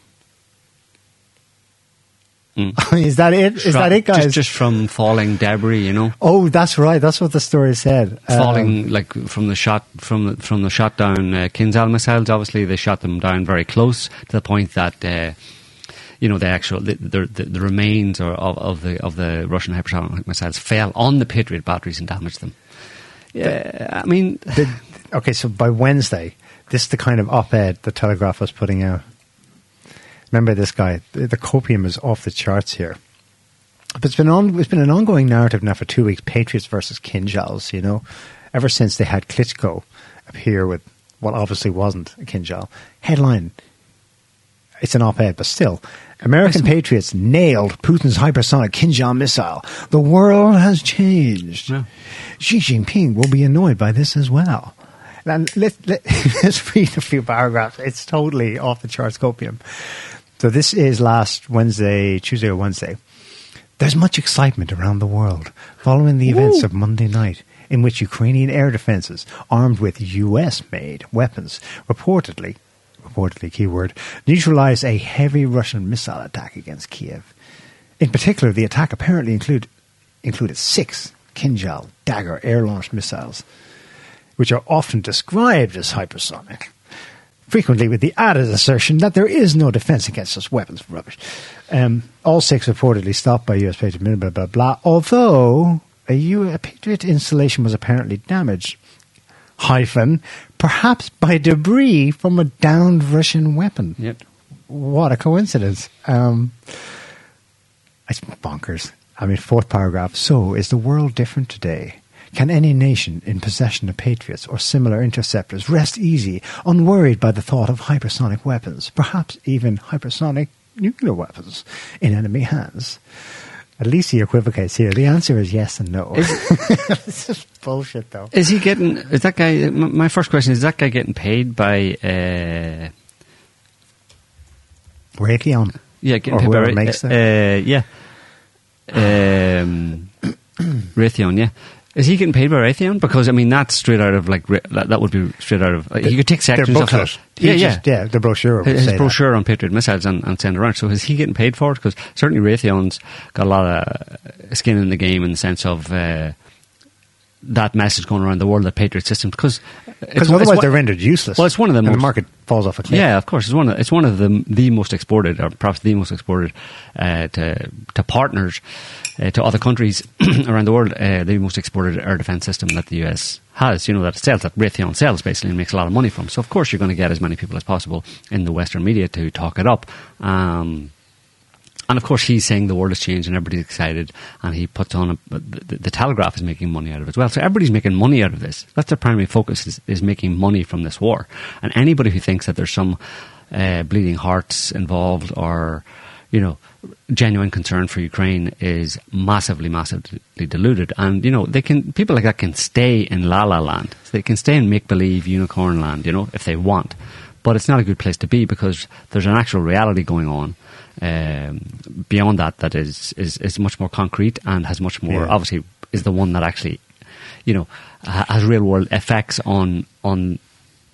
Is that it? Is that it, guys? Just, just from falling debris, you know, oh, that's right. That's what the story said. Um, falling like from the shot from the, from the shot down uh, Kinzhal missiles. Obviously, they shot them down very close to the point that. Uh, you know the actual the, the, the, the remains or of, of the of the Russian hypersonic missiles fell on the Patriot batteries and damaged them. Yeah, I mean, Did, okay, so by Wednesday, this is the kind of op-ed the Telegraph was putting out. Remember this guy? The, the copium is off the charts here. But it's been on. It's been an ongoing narrative now for two weeks. Patriots versus Kinzhals. You know, ever since they had Klitschko appear with what obviously wasn't a Kinzhal headline. It's an op-ed, but still, American patriots nailed Putin's hypersonic Kinzhal missile. The world has changed. Yeah. Xi Jinping will be annoyed by this as well. And let, let, let's read a few paragraphs. It's totally off the charts copium. So this is last Wednesday, Tuesday or Wednesday. There's much excitement around the world following the events of Monday night, in which Ukrainian air defenses, armed with US-made weapons, reportedly, reportedly keyword, neutralized a heavy Russian missile attack against Kiev. In particular, the attack apparently include, included six Kinzhal Dagger air-launched missiles, which are often described as hypersonic frequently with the added assertion that there is no defense against such weapons. Rubbish. Um, all six reportedly stopped by U.S. Patriot, blah, blah, blah, blah. Although a, U- a Patriot installation was apparently damaged, hyphen, perhaps by debris from a downed Russian weapon. Yep. What a coincidence. Um, it's bonkers. I mean, fourth paragraph. So, is the world different today? Can any nation in possession of Patriots or similar interceptors rest easy, unworried by the thought of hypersonic weapons, perhaps even hypersonic nuclear weapons, in enemy hands? At least he equivocates here. The answer is yes and no. this is bullshit, though. Is he getting? Is that guy? My first question is: that guy getting paid by? Uh, Raytheon. yeah, getting Or paid by. Ra- makes uh, uh, yeah, um, Raytheon. Yeah, is he getting paid by Raytheon? Because I mean, that's straight out of like that, that would be straight out of. Uh, he could take sections of it. Yeah, yeah. just- yeah, the brochure his say that. brochure on Patriot missiles and, and send around. So is he getting paid for it? Because certainly Raytheon's got a lot of skin in the game in the sense of uh, that message going around the world that Patriot systems because Because otherwise they're rendered useless. Well, it's one of the and the market falls off a cliff. yeah, of course. It's one of it's one of the the most exported, or perhaps the most exported uh, to to partners uh, to other countries around the world. Uh, the most exported air defense system that the US has. You know that it sells that Raytheon sells basically and makes a lot of money from. So of course you're going to get as many people as possible in the Western media to talk it up. Um, and of course, he's saying the world has changed and everybody's excited. And he puts on a, the, the Telegraph is making money out of it as well. So everybody's making money out of this. That's their primary focus is, is making money from this war. And anybody who thinks that there's some uh, bleeding hearts involved or you know genuine concern for Ukraine is massively, massively deluded. And you know they can people like that can stay in La La Land. They can stay in make believe unicorn land. You know if they want. But it's not a good place to be because there's an actual reality going on um, beyond that that is, is is much more concrete and has much more Yeah. obviously is the one that actually you know has real world effects on on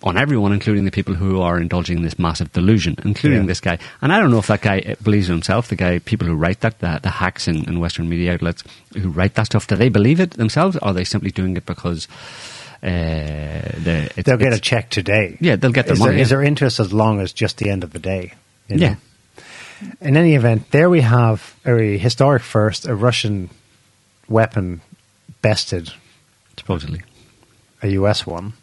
on everyone, including the people who are indulging in this massive delusion, including Yeah. this guy. And I don't know if that guy believes himself. The guy, people who write that, the, the hacks in, in Western media outlets who write that stuff, do they believe it themselves? Or are they simply doing it because uh, the, They'll get a check today. Yeah, they'll get their is money, There, yeah. is there interest as long as just the end of the day? you know? Yeah. In any event, there we have a historic first, a Russian weapon bested supposedly. a US one.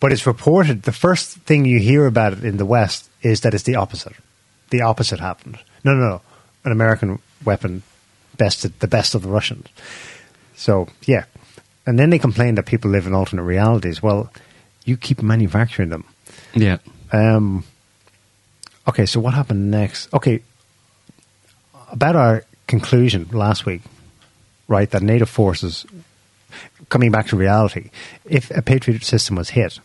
But it's reported the first thing you hear about it in the West is that it's the opposite. The opposite happened. No, no, no. An American weapon bested the best of the Russians. So, yeah. And then they complain that people live in alternate realities. Well, you keep manufacturing them. Yeah. Um, okay, so what happened next? Okay, about our conclusion last week, right? That NATO forces, coming back to reality, if a Patriot system was hit,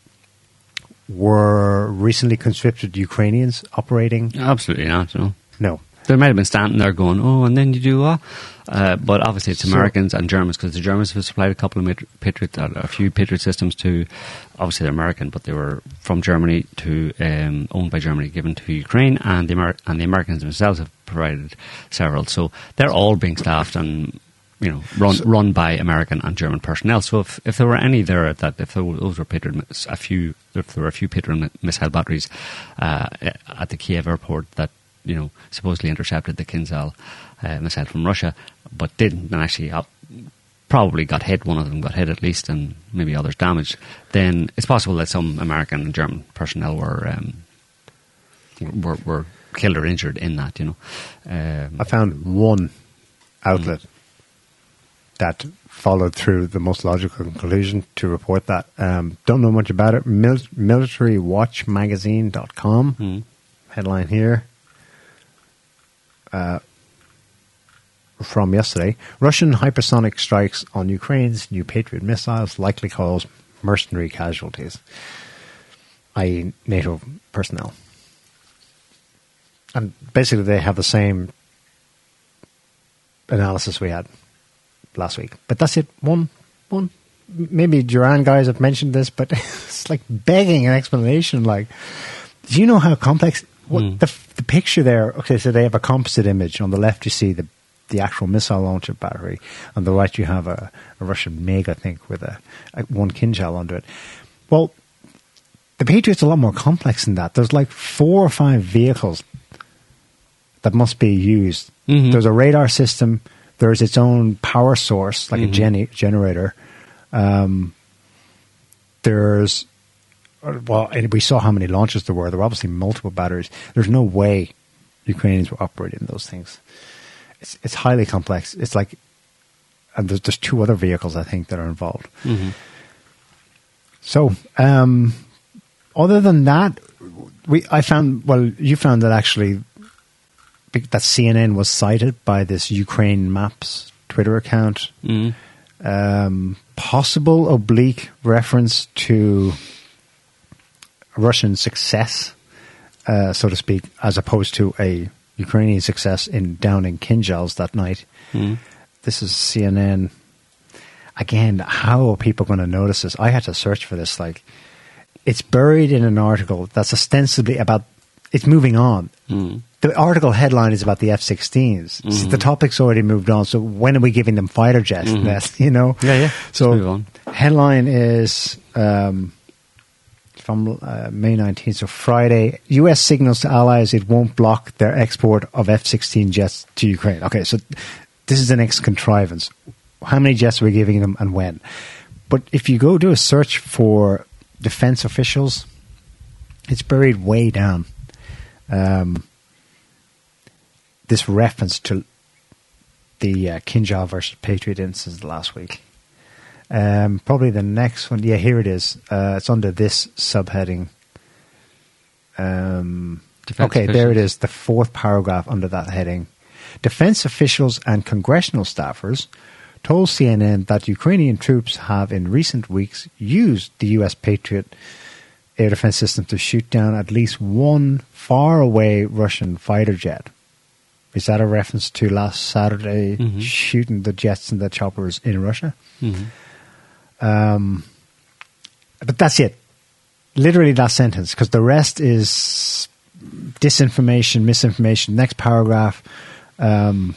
were recently conscripted Ukrainians operating? Absolutely not. No. No. They might have been standing there going, "Oh," and then you do what? Uh, but obviously, it's So- Americans and Germans because the Germans have supplied a couple of Patriot, uh, a few Patriot systems to. Obviously, they're American, but they were from Germany to um, owned by Germany, given to Ukraine, and the Amer- and the Americans themselves have provided several. So they're all being staffed and you know run run by American and German personnel. So if, if there were any there that if there were, those were Patriot, a few if there were a few Patriot missile batteries uh, at the Kiev airport that you know supposedly intercepted the Kinzhal uh, missile from Russia, but didn't and actually uh, probably got hit. One of them got hit at least, and maybe others damaged. Then it's possible that some American and German personnel were um, were, were killed or injured in that. You know, um, I found one outlet that followed through the most logical conclusion to report that. Um, don't know much about it. Mil- MilitaryWatchMagazine.com. Mm. Headline here. Uh, from yesterday Russian hypersonic strikes on Ukraine's new Patriot missiles likely cause mercenary casualties, i.e., NATO personnel. And basically, they have the same analysis we had last week. But that's it. One, one. Maybe Duran guys have mentioned this, but it's like begging an explanation. Like, do you know how complex? What the the picture there? Okay, so they have a composite image. On the left, you see the the actual missile launcher battery. On the right, you have a, a Russian MiG, I think, with a, a one Kinzhal under it. Well, the Patriot's a lot more complex than that. There's like four or five vehicles that must be used. Mhm. There's a radar system. There's its own power source, like a gen- generator. Um, there's well, and we saw how many launches there were. There were obviously multiple batteries. There's no way Ukrainians were operating those things. It's it's highly complex. It's like, and there's there's two other vehicles I think that are involved. So, um, other than that, we I found well, you found that actually that CNN was cited by this Ukraine Maps Twitter account. mm. Um, possible oblique reference to Russian success, uh, so to speak, as opposed to a Ukrainian success in downing Kinzhals that night. This is CNN. Again, how are people going to notice this? I had to search for this. Like, it's buried in an article that's ostensibly about. It's moving on. The article headline is about the F-16s. So the topic's already moved on. So when are we giving them fighter jets? That's, you know. Yeah, yeah. So Let's move on. headline is um, from uh, May 19th, so Friday. U.S. signals to allies it won't block their export of F-16 jets to Ukraine. Okay, so this is the next contrivance. How many jets we're we giving them and when? But if you go do a search for defense officials, it's buried way down. Um, this reference to the uh, Kinzhal versus Patriot incident last week. Um, probably the next one. Yeah, here it is. Uh, it's under this subheading. Um, Defense okay, there it is. The fourth paragraph under that heading. Defense officials and congressional staffers told CNN that Ukrainian troops have in recent weeks used the U.S. Patriot air defense system to shoot down at least one faraway Russian fighter jet. Is that a reference to last Saturday Mhm. shooting the jets and the choppers in Russia? Mhm. Um, but that's it. literally that sentence because the rest is disinformation, misinformation. Next paragraph, um,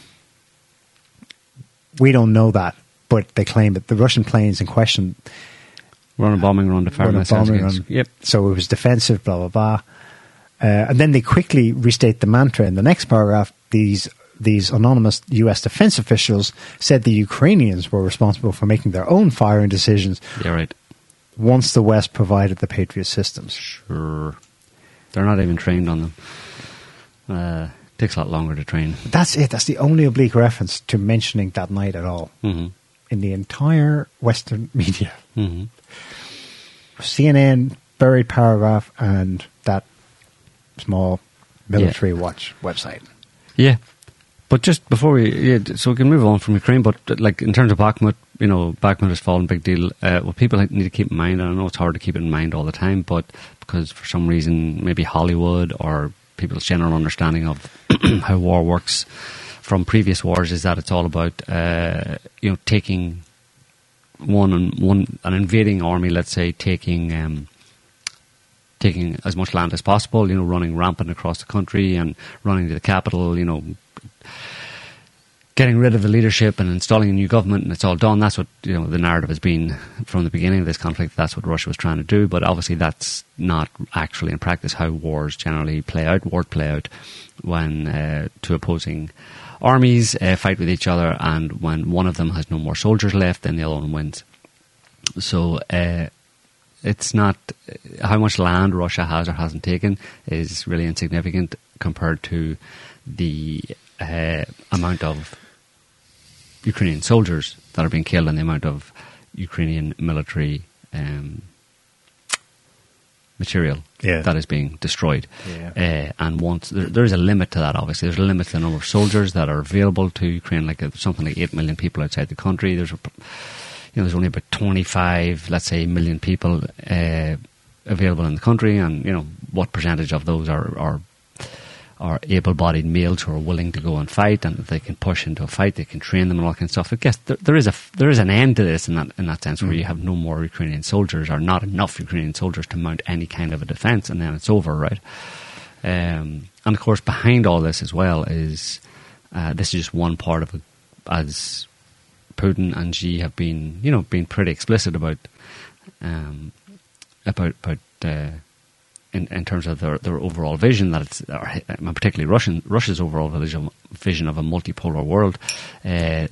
we don't know that, but they claim that the Russian planes in question Run a bombing run to fire run a missiles bombing run. Yep. So it was defensive, blah blah blah. Uh, and then they quickly restate the mantra in the next paragraph. These these anonymous U.S. defense officials said the Ukrainians were responsible for making their own firing decisions Yeah, right. once the West provided the Patriot systems. Sure. They're not even trained on them. Uh, takes a lot longer to train. That's it. That's the only oblique reference to mentioning that night at all hmm in the entire Western media. hmm CNN buried paragraph and that small military watch website. Yeah. But just before we, yeah, so we can move on from Ukraine, but uh, like in terms of Bakhmut, you know, Bakhmut has fallen, big deal. Uh, what people need to keep in mind, and I know it's hard to keep it in mind all the time, but because for some reason, maybe Hollywood or people's general understanding of how war works from previous wars is that it's all about, uh, you know, taking one and one an invading army, let's say, taking um, taking as much land as possible, you know, running rampant across the country and running to the capital, you know, getting rid of the leadership and installing a new government, and it's all done. That's what you know the narrative has been from the beginning of this conflict. That's what Russia was trying to do, but obviously that's not actually in practice how wars generally play out. Wars play out when uh, two opposing armies uh, fight with each other, and when one of them has no more soldiers left, then the other one wins. So. Uh, it's not how much land Russia has or hasn't taken is really insignificant compared to the uh, amount of Ukrainian soldiers that are being killed and the amount of Ukrainian military um, material Yeah. that is being destroyed. Yeah. Uh, and once there, there is a limit to that, obviously, there's a limit to the number of soldiers that are available to Ukraine. Like uh, something like eight million people outside the country. There's a, you know, there's only about 25, let's say, million people uh, available in the country, and you know what percentage of those are are, are able-bodied males who are willing to go and fight, and they can push into a fight, they can train them and all that kind of stuff. I guess there, there is a there is an end to this in that in that sense, where you have no more Ukrainian soldiers or not enough Ukrainian soldiers to mount any kind of a defence, and then it's over, right? Um, and of course, behind all this as well is uh, this is just one part of it, as Putin and Xi have been, you know, been pretty explicit about um, about about uh, in, in terms of their, their overall vision that it's, uh, particularly Russian Russia's overall vision, vision of a multipolar world. Uh,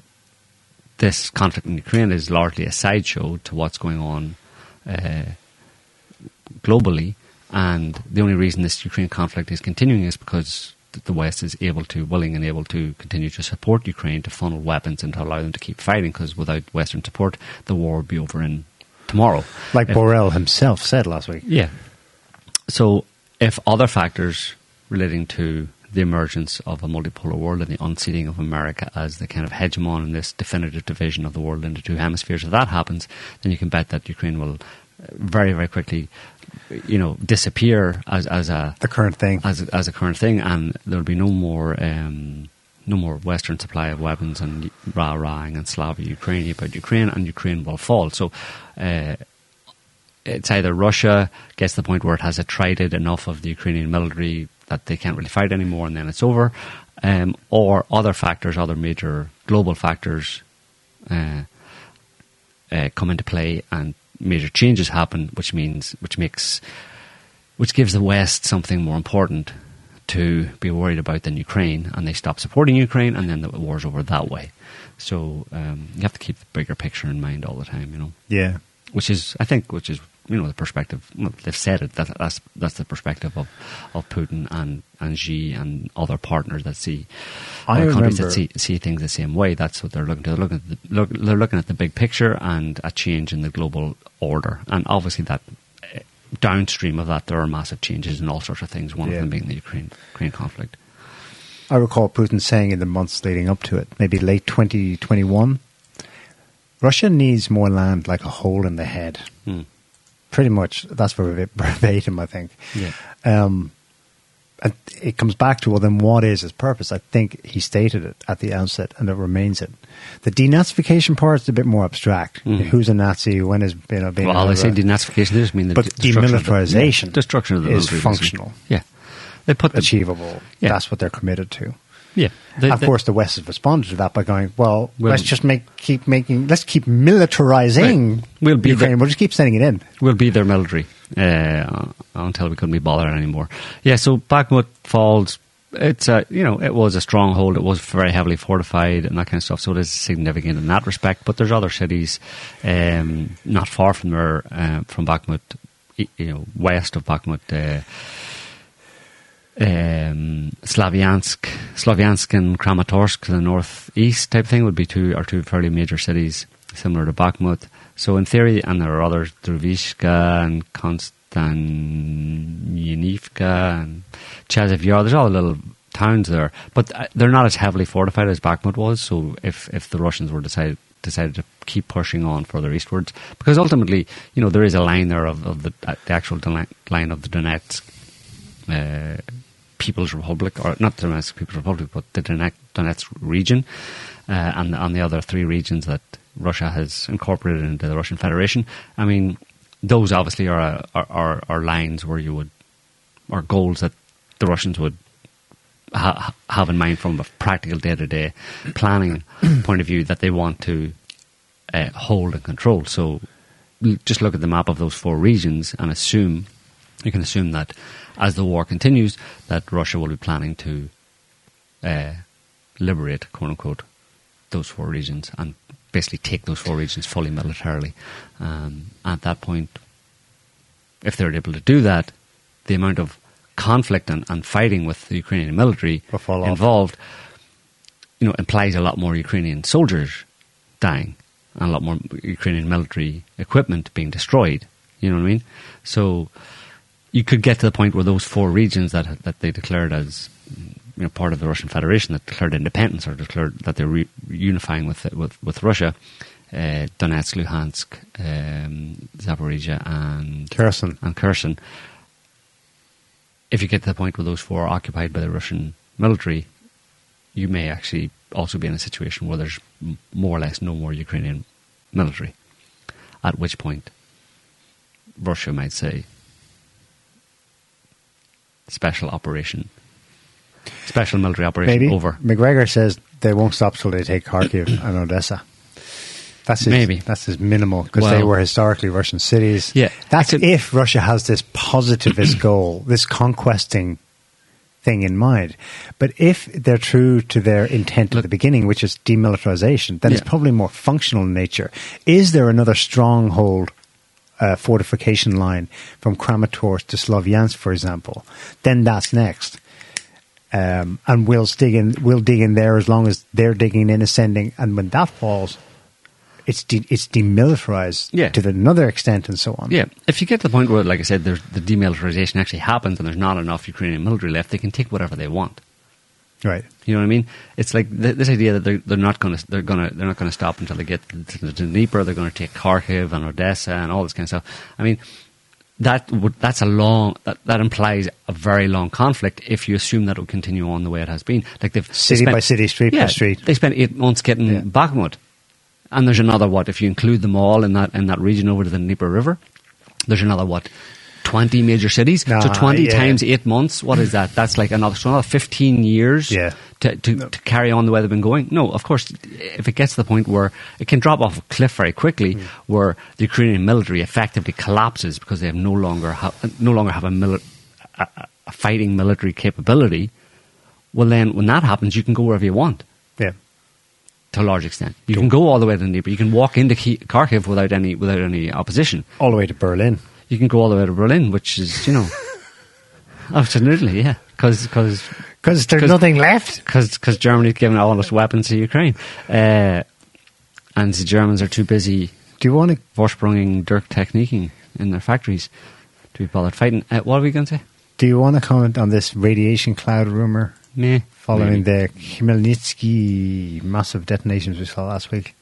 this conflict in Ukraine is largely a sideshow to what's going on uh, globally, and the only reason this Ukraine conflict is continuing is because the West is able to, willing and able to continue to support Ukraine to funnel weapons and to allow them to keep fighting. Because without Western support, the war would be over in tomorrow. Like If- Borrell himself said last week. yeah. So, if other factors relating to the emergence of a multipolar world and the unseating of America as the kind of hegemon in this definitive division of the world into two hemispheres, if that happens, then you can bet that Ukraine will uh, very, very quickly, you know, disappear as as a The current thing. as a, as a current thing, and there'll be no more um, no more Western supply of weapons and rah rahing and Slava Ukraine about Ukraine, and Ukraine will fall. So. Uh, it's either Russia gets to the point where it has attrited enough of the Ukrainian military that they can't really fight anymore, and then it's over, um, or other factors, other major global factors, uh, uh, come into play, and major changes happen, which means which makes which gives the West something more important to be worried about than Ukraine, and they stop supporting Ukraine, and then the war's over that way. So um, you have to keep the bigger picture in mind all the time, you know Yeah. which is I think which is you know the perspective well, they've said it that that's that's the perspective of of Putin and and Xi and other partners that see I other countries that see see things the same way. That's what they're looking to. They're looking at the, look, they're looking at the big picture and a change in the global order, and obviously that. eh, Downstream of that, there are massive changes in all sorts of things. One Yeah. of them being the Ukraine Ukraine conflict. I recall Putin saying in the months leading up to it, maybe late 2021, Russia needs more land like a hole in the head. Pretty much, that's verba- verbatim, I think. Yeah. Um, and it comes back to well, then what is his purpose? I think he stated it at the outset, and it remains it. The denazification part is a bit more abstract. Who's a Nazi? When been a been Mm-hmm. Well, I say denazification. They just mean the But d- destruction of the- demilitarization yeah, destruction of the is military, functional. Yeah, they put the achievable. Yeah. That's what they're committed to. Yeah, they, of they- course, the West has responded to that by going, "Well, Well- let's just make keep making let's keep militarizing Right. We'll be Ukraine. the- we'll just keep sending it in." We'll be their military uh, until we couldn't be bothered anymore. Yeah, so Bakhmut falls. It's a you know it was a stronghold. It was very heavily fortified and that kind of stuff. So it is significant in that respect. But there's other cities um, not far from there uh, from Bakhmut, you know, west of Bakhmut. Uh, um, Slavyansk, Slavyansk and Kramatorsk to the northeast type thing would be two are two fairly major cities similar to Bakhmut. So in theory, and there are others, Druzhkivka and Konstantinivka and Chasiv Yar. There's all the little towns there, but uh, they're not as heavily fortified as Bakhmut was. So if if the Russians were decided decided to keep pushing on further eastwards, because ultimately, you know, there is a line there of, of the, uh, the actual line of the Donetsk uh, People's Republic, or not the Donetsk People's Republic, but the Donetsk, region, uh, and on the other three regions that Russia has incorporated into the Russian Federation. I mean, those obviously are, are, are, are lines where you would, or goals that the Russians would ha- have in mind from a practical day to day planning point of view that they want to uh, hold and control. So just look at the map of those four regions and assume you can assume that as the war continues, that Russia will be planning to uh, liberate, quote unquote, those four regions and basically take those four regions fully militarily. Um, at that point, if they're able to do that, the amount of conflict and, and fighting with the Ukrainian military Will fall off. involved, you know, implies a lot more Ukrainian soldiers dying and a lot more Ukrainian military equipment being destroyed. You know what I mean? So you could get to the point where those four regions that that they declared as you know part of the Russian Federation that declared independence or declared that they're re- unifying with with with Russia, uh, Donetsk, Luhansk, um, Zaporizhia, and Kherson. and Kherson. If you get to the point where those four are occupied by the Russian military, you may actually also be in a situation where there's more or less no more Ukrainian military. At which point, Russia might say, special operation, special military operation Maybe over. Macgregor says they won't stop till they take Kharkiv and Odessa. That's his, Maybe. that's his minimal because they were historically Russian cities. Yeah, that's could- if Russia has this positivist goal, this conquesting thing in mind. But if they're true to their intent at the beginning, which is demilitarization, then it's probably more functional in nature. Is there another stronghold? Uh, fortification line from Kramatorsk to Slavyansk, for example, then that's next um, and we'll dig in. We'll dig in there as long as they're digging in, ascending, and when that falls, it's de- it's demilitarized Yeah. to the, another extent, and so on. Yeah, if you get to the point where, like I said, there's, the demilitarization actually happens and there's not enough Ukrainian military left, they can take whatever they want. Right. You know what I mean? It's like th- this idea that they're, they're not going to they're going to they're not going to stop until they get to the Dnieper. They're going to take Kharkiv and Odessa and all this kind of stuff. I mean, that would that's a long that, that implies a very long conflict if you assume that it will continue on the way it has been. Like they've they City by city, street by street. They spent eight months getting Yeah. Bakhmut, and there's another what if you include them all in that in that region over to the Dnieper River. There's another what. 20 major cities. so 20 yeah. times eight months. What is that? That's like another, so another 15 years Yeah. to, to, to carry on the way they've been going. No, of course, if it gets to the point where it can drop off a cliff very quickly, Mm. where the Ukrainian military effectively collapses because they have no longer ha- no longer have a, mili- a, a- fighting military capability. Well, then when that happens, you can go wherever you want Yeah. to a large extent. You can go all the way to the Dnieper. You can walk into Kharkiv without any without any opposition. All the way to Berlin. You can go all the way to Berlin, which is you know, absolutely yeah, because Because there's 'Cause- nothing left. because Germany's giving all its weapons to Ukraine, uh, and the Germans are too busy Do you want to? Vorsprunging Dirk techniquing in their factories to be bothered fighting. Uh, what are we going to say? Do you want to comment on this radiation cloud rumor Meh. following Maybe. the Khmelnytsky massive detonations we saw last week?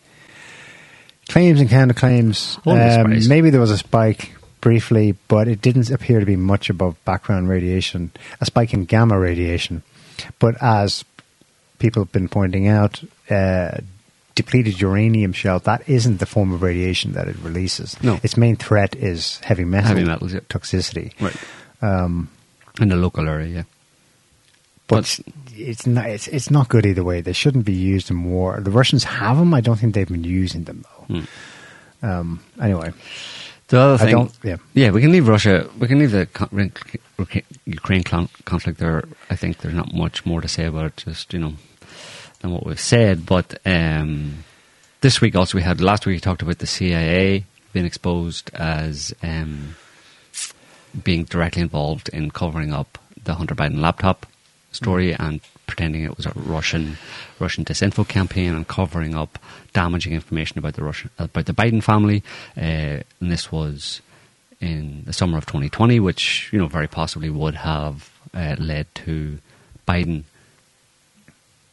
Claims and counterclaims. Um, maybe there was a spike. Briefly, but it didn't appear to be much above background radiation, a spike in gamma radiation. But as people have been pointing out, uh, depleted uranium shell, that isn't the form of radiation that it releases. No. Its main threat is heavy metal Heavy metals, yeah. toxicity. Right. Um, in the local area, yeah. But it's not, it's, it's not good either way. They shouldn't be used in war. The Russians have them. I don't think they've been using them, though. Um, anyway. The other I thing, don't- yeah. we can leave Russia. We can leave the Ukraine conflict there. I think there's not much more to say about it, just you know, than what we've said. But um, this week also we had last week we talked about the CIA being exposed as um, being directly involved in covering up the Hunter Biden laptop story and pretending it was a Russian Russian disinfo campaign and covering up damaging information about the Russian about the Biden family. Uh, and this was in the summer of 2020, which you know very possibly would have uh, led to Biden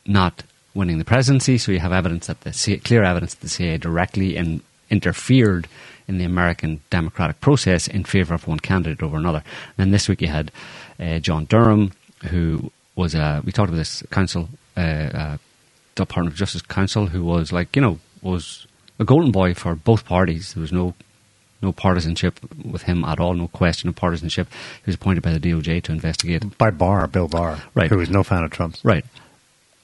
not winning the presidency. So you have evidence that the CIA, clear evidence that the CIA directly in, interfered in the American democratic process in favour of one candidate over another. And this week you had uh, John Durham, who was a we talked about this counsel, uh, uh, Department of Justice counsel, who was like you know was a golden boy for both parties. There was no no partisanship with him at all, no question of partisanship. He was appointed by the DOJ to investigate By Barr, Bill Barr, Right. who was no fan of Trump's. Right.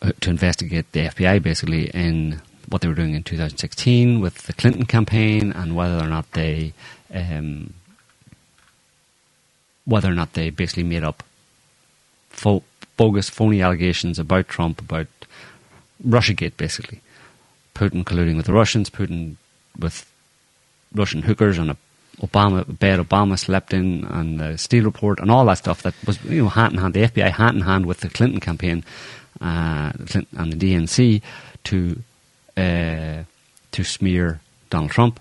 Uh, to investigate the FBI basically in what they were doing in 2016 with the Clinton campaign and whether or not they um, whether or not they basically made up fo- bogus, phony allegations about Trump, about Russiagate basically. Putin colluding with the Russians, Putin with Russian hookers on a Obama bed Obama slept in and the Steele report and all that stuff that was you know hand in hand the FBI hand in hand with the Clinton campaign uh, and the DNC to uh, to smear Donald Trump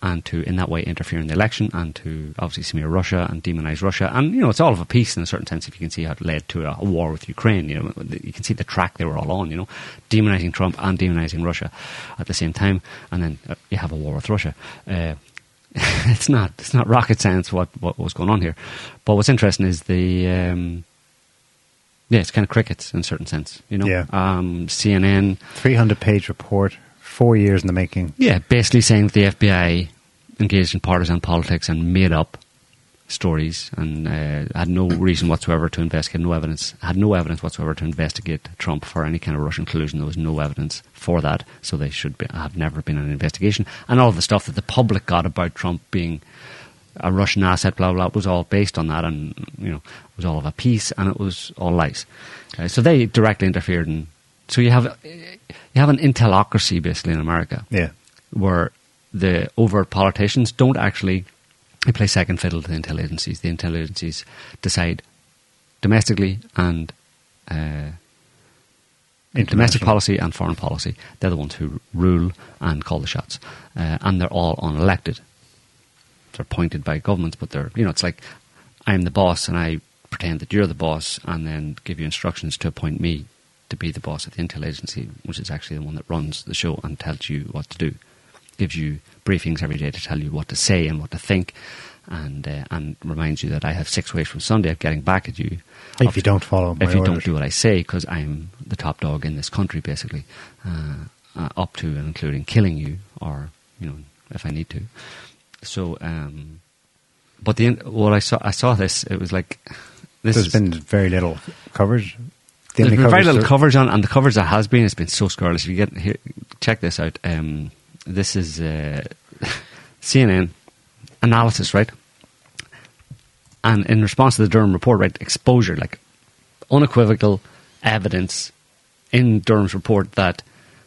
and to in that way interfere in the election and to obviously smear Russia and demonize Russia. And you know it's all of a piece in a certain sense if you can see how it led to a, war with Ukraine you know you can see the track they were all on you know demonizing Trump and demonizing Russia at the same time. And then uh, you have a war with Russia. Uh, it's not it's not rocket science what what was going on here. But what's interesting is the um, yeah it's kind of crickets in a certain sense you know? Yeah. um, CNN 300 page report, four years in the making. yeah, basically saying that the FBI engaged in partisan politics and made up stories and uh, had no reason whatsoever to investigate, no evidence, had no evidence whatsoever to investigate Trump for any kind of Russian collusion. There was no evidence for that, so they should be, have never been an investigation. And all the stuff that the public got about Trump being a Russian asset, blah blah, blah, was all based on that, and you know, it was all of a piece, and it was all lies. Uh, so they directly interfered, and so you have you have an intelocracy basically in America Yeah. where the overt politicians don't actually they play second fiddle to the intel agencies. The intel agencies decide domestically and uh, in domestic policy and foreign policy. They're the ones who rule and call the shots, uh, and they're all unelected. They're appointed by governments, but they're you know it's like I'm the boss and I pretend that you're the boss, and then give you instructions to appoint me to be the boss of the intel agency, which is actually the one that runs the show and tells you what to do, gives you briefings every day to tell you what to say and what to think, and uh, and reminds you that I have six ways from Sunday of getting back at you. If you don't follow my if you don't do what I say, because I'm the top dog in this country, basically, uh, uh, up to and including killing you, or you know, if I need to. So, um, but the what I saw, I saw this. It was like this has been very little coverage. The there's been very little coverage on, and the coverage that has been it's been so scurrilous. If you get here, check this out. Um, this is uh, CNN analysis, right? And in response to the Durham report, right, exposure, like unequivocal evidence in Durham's report that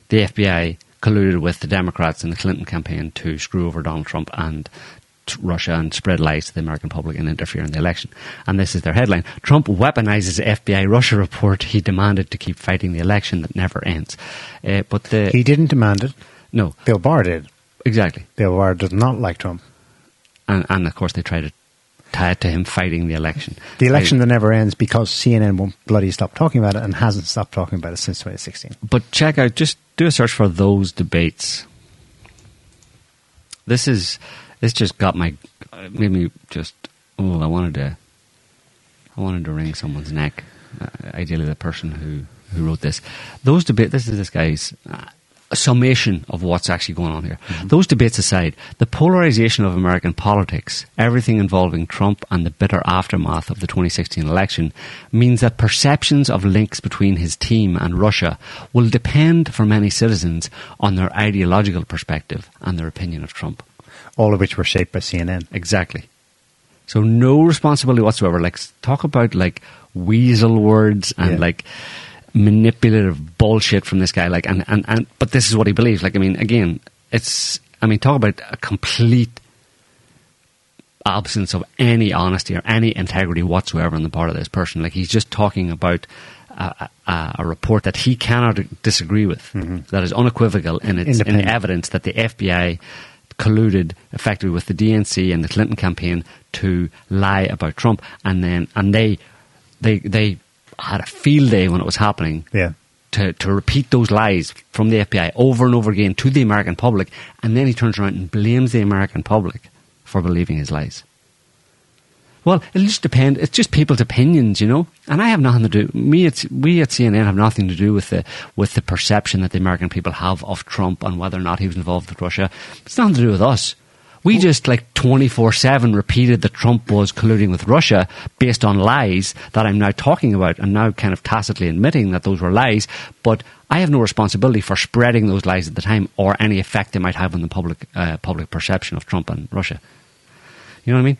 the FBI colluded with the Democrats in the Clinton campaign to screw over Donald Trump and Russia and spread lies to the American public and interfere in the election. And this is their headline Trump weaponizes FBI Russia report he demanded to keep fighting the election that never ends. Uh, but the. He didn't demand it. no, Bill Barr did. exactly. Bill Barr does not like Trump. And, and of course, they try to tie it to him fighting the election. The election I- that never ends because CNN won't bloody stop talking about it and hasn't stopped talking about it since 2016. But check out, just do a search for those debates. This is, this just got my, made me just oh, I wanted to, I wanted to wring someone's neck. Uh, ideally, the person who who wrote this. Those debate. This is this guy's. Uh, summation of what's actually going on here. Those debates aside, the polarization of American politics, everything involving Trump and the bitter aftermath of the 2016 election, means that perceptions of links between his team and Russia will depend for many citizens on their ideological perspective and their opinion of Trump. All of which were shaped by CNN. Exactly. So no responsibility whatsoever. Like talk about like weasel words and Yeah. like manipulative bullshit from this guy. Like and, and, and but this is what he believes. Like I mean, again, it's I mean, talk about a complete absence of any honesty or any integrity whatsoever on the part of this person. Like he's just talking about a, a, a report that he cannot disagree with, mm-hmm. that is unequivocal in its in evidence that the FBI colluded effectively with the DNC and the Clinton campaign to lie about Trump, and then and they they they had a field day when it was happening Yeah. to, to repeat those lies from the FBI over and over again to the American public, and then he turns around and blames the American public for believing his lies. Well, it'll just depend. It's just people's opinions, you know. And I have nothing to do. Me, it's we at CNN have nothing to do with the with the perception that the American people have of Trump and whether or not he was involved with Russia. It's nothing to do with us. We just like twenty four seven repeated that Trump was colluding with Russia based on lies that I'm now talking about and now kind of tacitly admitting that those were lies. But I have no responsibility for spreading those lies at the time or any effect they might have on the public uh, public perception of Trump and Russia. You know what I mean?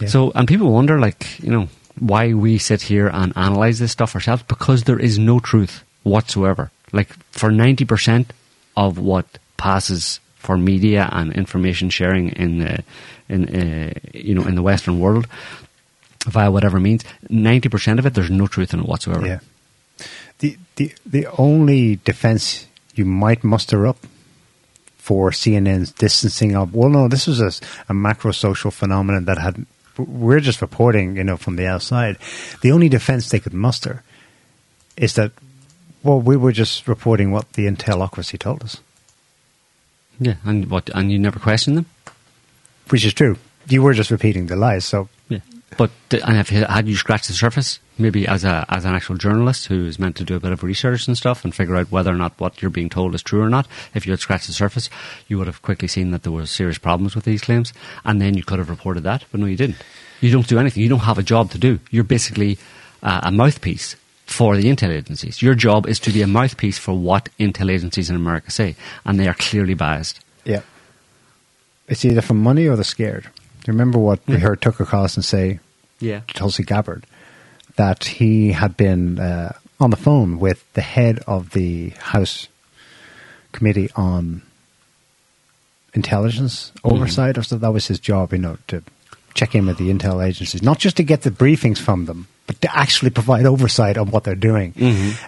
Yeah. So, and people wonder, like, you know, why we sit here and analyze this stuff ourselves because there is no truth whatsoever. Like, for 90% of what passes for media and information sharing in the, in, uh, you know, in the Western world, via whatever means, 90% of it, there's no truth in it whatsoever. Yeah. The the the only defense you might muster up for CNN's distancing of well, no, this was a, a macro social phenomenon that had we're just reporting, you know, from the outside. The only defense they could muster is that well, we were just reporting what the intelocracy told us, Yeah. And what, and you never question them? which is true. You were just repeating the lies, so Yeah. But and have you, had you scratched the surface, maybe as a as an actual journalist who is meant to do a bit of research and stuff and figure out whether or not what you're being told is true or not, if you had scratched the surface, you would have quickly seen that there were serious problems with these claims, and then you could have reported that. But no, you didn't. You don't do anything. You don't have a job to do. You're basically uh, a mouthpiece for the intel agencies. Your job is to be a mouthpiece for what intel agencies in America say, and they are clearly biased. yeah. It's either for money or they're scared. Remember what we heard Tucker Carlson say Yeah. Tulsi Gabbard that he had been uh, on the phone with the head of the House Committee on Intelligence Oversight, or so that was his job, you know, to check in with the intel agencies, not just to get the briefings from them, but to actually provide oversight on what they're doing.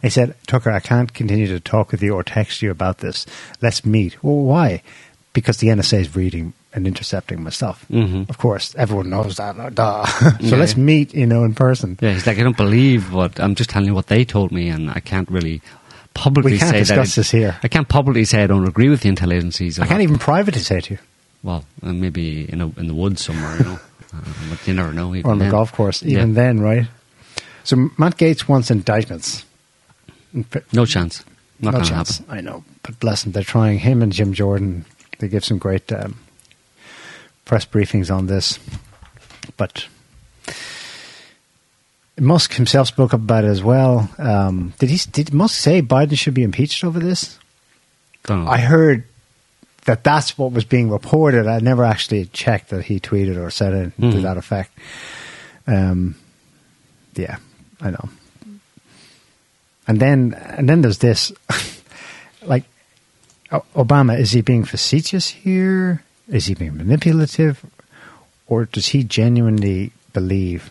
He said, Tucker, I can't continue to talk with you or text you about this. Let's meet. Well, why? Because the NSA is reading and intercepting my stuff. Mhm. Of course, everyone knows that. uh, Duh. so Yeah. let's meet, you know, in person. Yeah, he's like, I don't believe what I'm just telling you what they told me, and I can't really publicly We can't say discuss that. this here. I can't publicly say I don't agree with the intel agencies. I can't even privately say to you, Well, uh, maybe in a, in the woods somewhere, you know, uh, but you never know. Even or on the then. golf course, Yeah. even then, right? So Matt Gaetz wants indictments. No chance. Not no chance. happen. I know, but bless them, they're trying. Him and Jim Jordan, they give some great um, press briefings on this. But Musk himself spoke up about it as well. Um, did he? Did Musk say Biden should be impeached over this? I heard that that's what was being reported. I never actually checked that he tweeted or said it to Mhm. that effect. Um, yeah, I know. And then, and then there's this, like, Obama is he being facetious here? Is he being manipulative, or does he genuinely believe?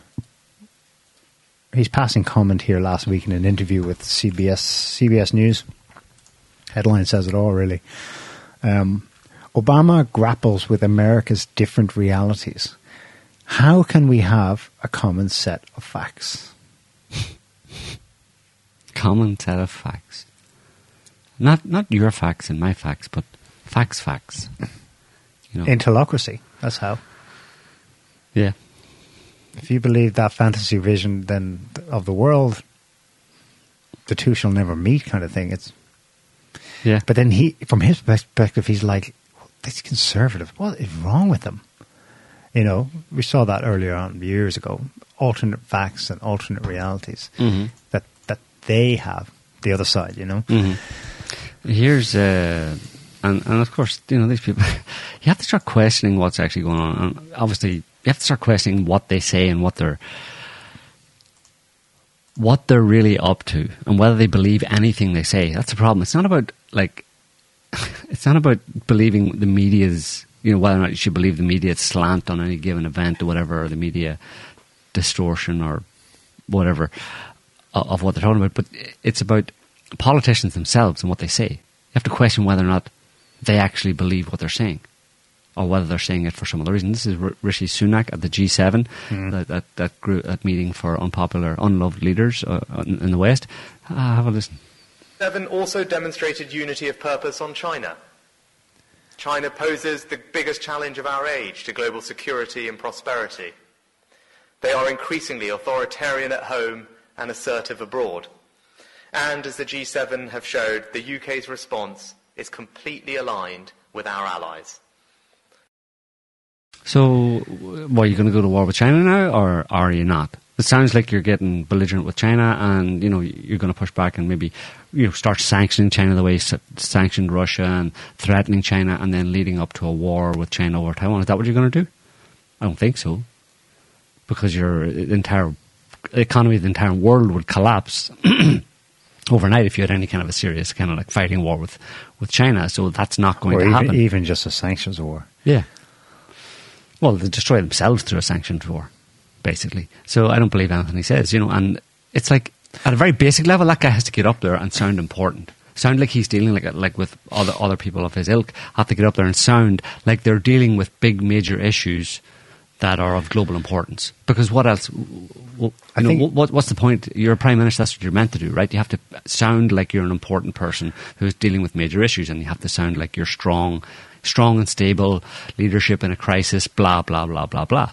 He's passing comment here last week in an interview with CBS CBS News headline says it all, really. Um, Obama grapples with America's different realities. How can we have a common set of facts? Common set of facts. Not not your facts and my facts, but facts, facts. You know. Interlocracy. That's how. Yeah. If you believe that fantasy vision, then of the world, the two shall never meet, kind of thing. It's Yeah. but then he, from his perspective, he's like, "This conservative. What is wrong with them?" You know, we saw that earlier on years ago. Alternate facts and alternate realities Mhm. that that they have. The other side, you know. hmm Here's, uh, and, and of course, you know, these people, you have to start questioning what's actually going on. And obviously, you have to start questioning what they say and what they're, what they're really up to and whether they believe anything they say. That's the problem. It's not about, like, it's not about believing the media's, you know, whether or not you should believe the media's slant on any given event or whatever, or the media distortion or whatever of what they're talking about, but it's about politicians themselves and what they say. You have to question whether or not they actually believe what they're saying, or whether they're saying it for some other reason. This is R- Rishi Sunak at the G7, that that that, group, that meeting for unpopular, unloved leaders uh, in in the West. Uh, have a listen. Seven also demonstrated unity of purpose on China. China poses the biggest challenge of our age to global security and prosperity. They are increasingly authoritarian at home and assertive abroad. And as the G7 have showed, the UK's response is completely aligned with our allies. So, what, are you going to go to war with China now, or are you not? It sounds like you're getting belligerent with China, and you know you're going to push back and maybe you know start sanctioning China the way you sanctioned Russia and threatening China, and then leading up to a war with China over Taiwan. Is that what you're going to do? I don't think so, because your entire economy the entire world would collapse overnight if you had any kind of a serious kind of like fighting war with with China. So that's not going or to even, happen. even just a sanctions war. Yeah. Well, they destroy themselves through a sanctioned war, basically. So I don't believe anything he says, you know, and it's like, at a very basic level, that guy has to get up there and sound important. Sound like he's dealing like like with other other people of his ilk. Have to get up there and sound like they're dealing with big major issues that are of global importance. Because what else? Well, I know, think- what, what's the point? You're a prime minister. That's what you're meant to do, right? You have to sound like you're an important person who's dealing with major issues, and you have to sound like you're strong, strong and stable leadership in a crisis. Blah blah blah blah blah.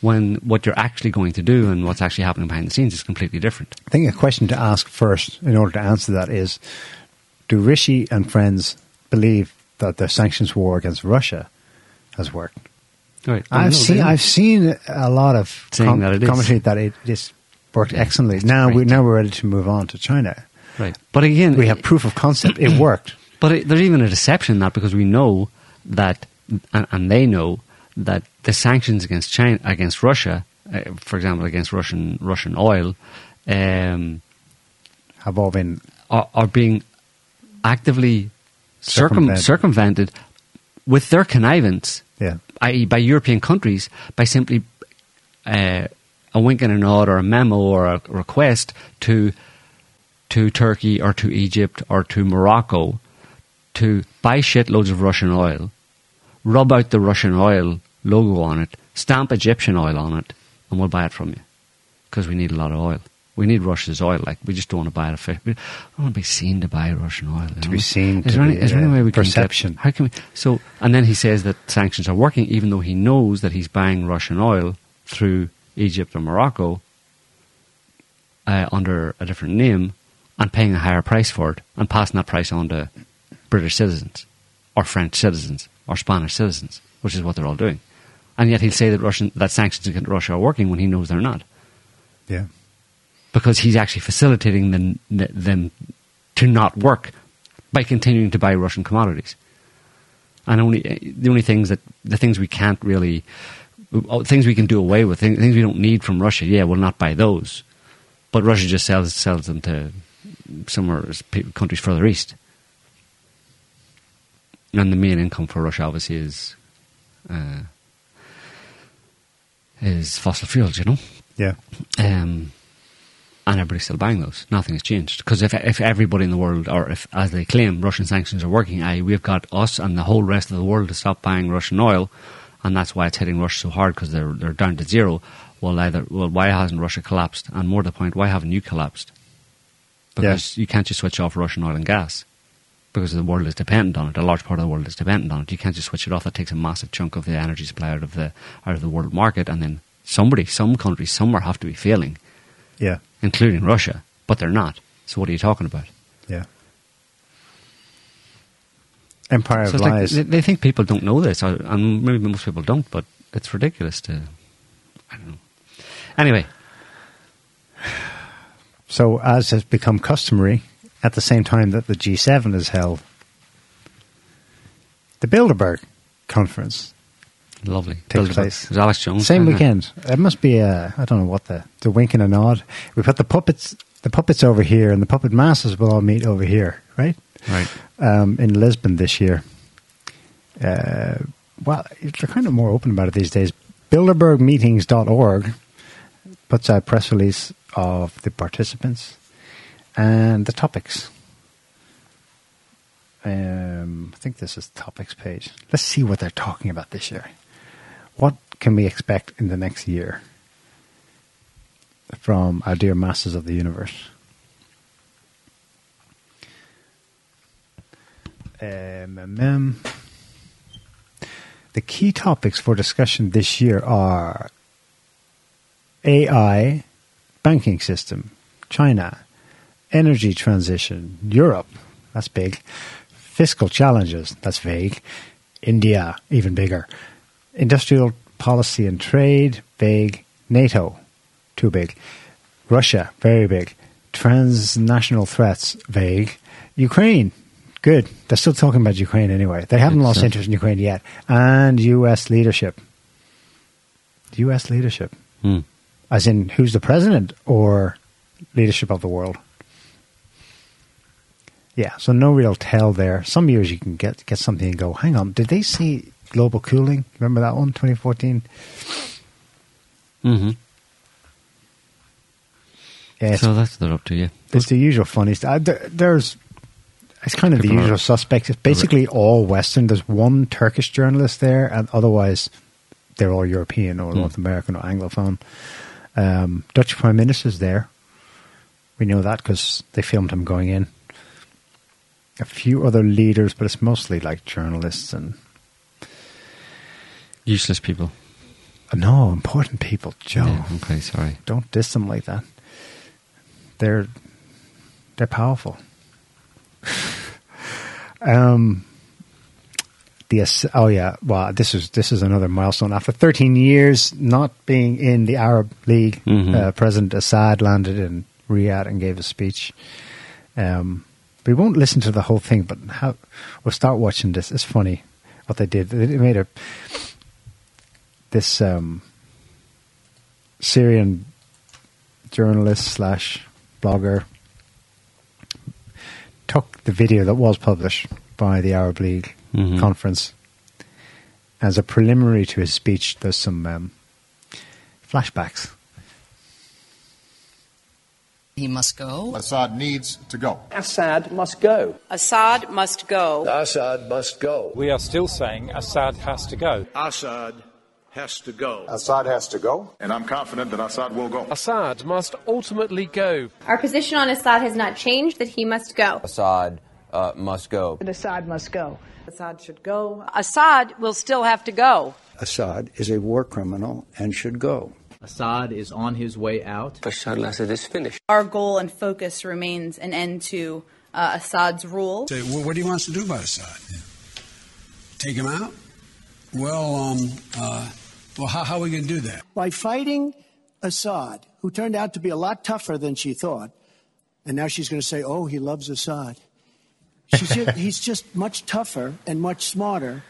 When what you're actually going to do and what's actually happening behind the scenes is completely different. I think a question to ask first, in order to answer that, is: Do Rishi and friends believe that the sanctions war against Russia has worked? Right. I've seen I've seen a lot of Saying that commentary that it is worked excellently. Now we now we're ready to move on to China. right. But again, We have proof of concept; it worked. But it, there's even a deception in that because we know that, and, and they know that the sanctions against China, against Russia, uh, for example, against Russian Russian oil, um, Have all been are, are being actively circum, Circumvented. circumvented with their connivance, yeah. i.e., by European countries, by simply uh, a wink and a nod or a memo or a request to to Turkey or to Egypt or to Morocco to buy shitloads of Russian oil, rub out the Russian oil logo on it, stamp Egyptian oil on it, and we'll buy it from you because we need a lot of oil. We need Russia's oil. Like we just don't want to buy it. We don't want to be seen to buy Russian oil. To know? be seen, Is to there, any, be, is there any uh, way we can perception. Get, how can we? So and then he says that sanctions are working, even though he knows that he's buying Russian oil through Egypt or Morocco uh, under a different name and paying a higher price for it and passing that price on to British citizens or French citizens or Spanish citizens, which is what they're all doing. And yet he'll say that Russian that sanctions against Russia are working when he knows they're not, Yeah. Because he's actually facilitating them, them to not work by continuing to buy Russian commodities. And only the only things that the things we can't really oh, things we can do away with things, things we don't need from Russia. Yeah, we'll not buy those, but Russia just sells sells them to somewhere countries further east. And the main income for Russia obviously is uh, is fossil fuels. You know. Yeah. Um, and everybody's still buying those. Nothing has changed. Because if, if everybody in the world, or if, as they claim, Russian sanctions are working, i.e., we've got us and the whole rest of the world to stop buying Russian oil, and that's why it's hitting Russia so hard because they're, they're down to zero. Well, either, well, why hasn't Russia collapsed? And more to the point, why haven't you collapsed? Because you can't just switch off Russian oil and gas. because the world is dependent on it. A large part of the world is dependent on it. You can't just switch it off. That takes a massive chunk of the energy supply out of the out of the world market, and then somebody, some country, somewhere have to be failing, Yeah, including Russia, but they're not. So what are you talking about? yeah. Empire So of like Lies. they, they think people don't know this, and maybe most people don't, but it's ridiculous to. I don't know. Anyway, So, as has become customary, at the same time that the G7 is held, the Bilderberg conference lovely. takes place. It was Alex Jones. Same weekend. It must be a, I don't know what the, the wink and a nod. We put the puppets, the puppets over here, and the puppet masters will all meet over here, right? Right. Um, in Lisbon this year. Uh, well, they're kind of more open about it these days. Bilderbergmeetings.org puts out a press release of the participants and the topics. Um, I think this is the topics page. Let's see what they're talking about this year. What can we expect in the next year from our dear masters of the universe? Um. The key topics for discussion this year are AI, banking system, China, energy transition, Europe, that's big, fiscal challenges, that's vague, India, even bigger, industrial policy and trade, vague, NATO, too big, Russia, very big, transnational threats, vague, Ukraine, good. They're still talking about Ukraine anyway. They haven't Good lost interest in Ukraine yet. And US leadership. US leadership. Hmm. As in, who's the president or leadership of the world? Yeah, so no real tell there. Some years you can get get something and go, hang on, did they see global cooling? Remember that one, 2014? Mm-hmm. Yeah, So that's what they're up to, yeah. it's the usual funny stuff. There, there's, it's kind of the are- usual suspects. It's basically all Western. There's one Turkish journalist there, and otherwise they're all European or Hmm. North American or Anglophone. Um, Dutch Prime Minister's there. We know that because they filmed him going in. A few other leaders, but it's mostly like journalists and Useless people. uh, no important people. Joe, Yeah, okay, sorry. don't diss them like that. They're they're powerful. um, the oh yeah, well this is this is another milestone. After 13 years not being in the Arab League, Mhm. uh, President Assad landed in Riyadh and gave a speech. Um, we won't listen to the whole thing, but how we'll start watching this. It's funny what they did. They made a this um, Syrian journalist slash blogger took the video that was published by the Arab League Mhm. conference as a preliminary to his speech. There's some um, flashbacks. He must go. Assad needs to go. Assad must go. Assad must go. Assad must go. We are still saying Assad has to go. Assad has to go. Assad has to go, and I'm confident that Assad will go. Assad must ultimately go. Our position on Assad has not changed, that he must go. Assad uh, must go. Assad must go. Assad should go. Assad will still have to go. Assad is a war criminal and should go. Assad is on his way out. Bashar al-Assad is finished. Our goal and focus remains an end to uh, Assad's rule. Say, well, what do you want us to do about Assad? Take him out? Well, um, uh, well, how, how are we going to do that? By fighting Assad, who turned out to be a lot tougher than she thought, and now she's going to say, "Oh, he loves Assad." She's just, he's just much tougher and much smarter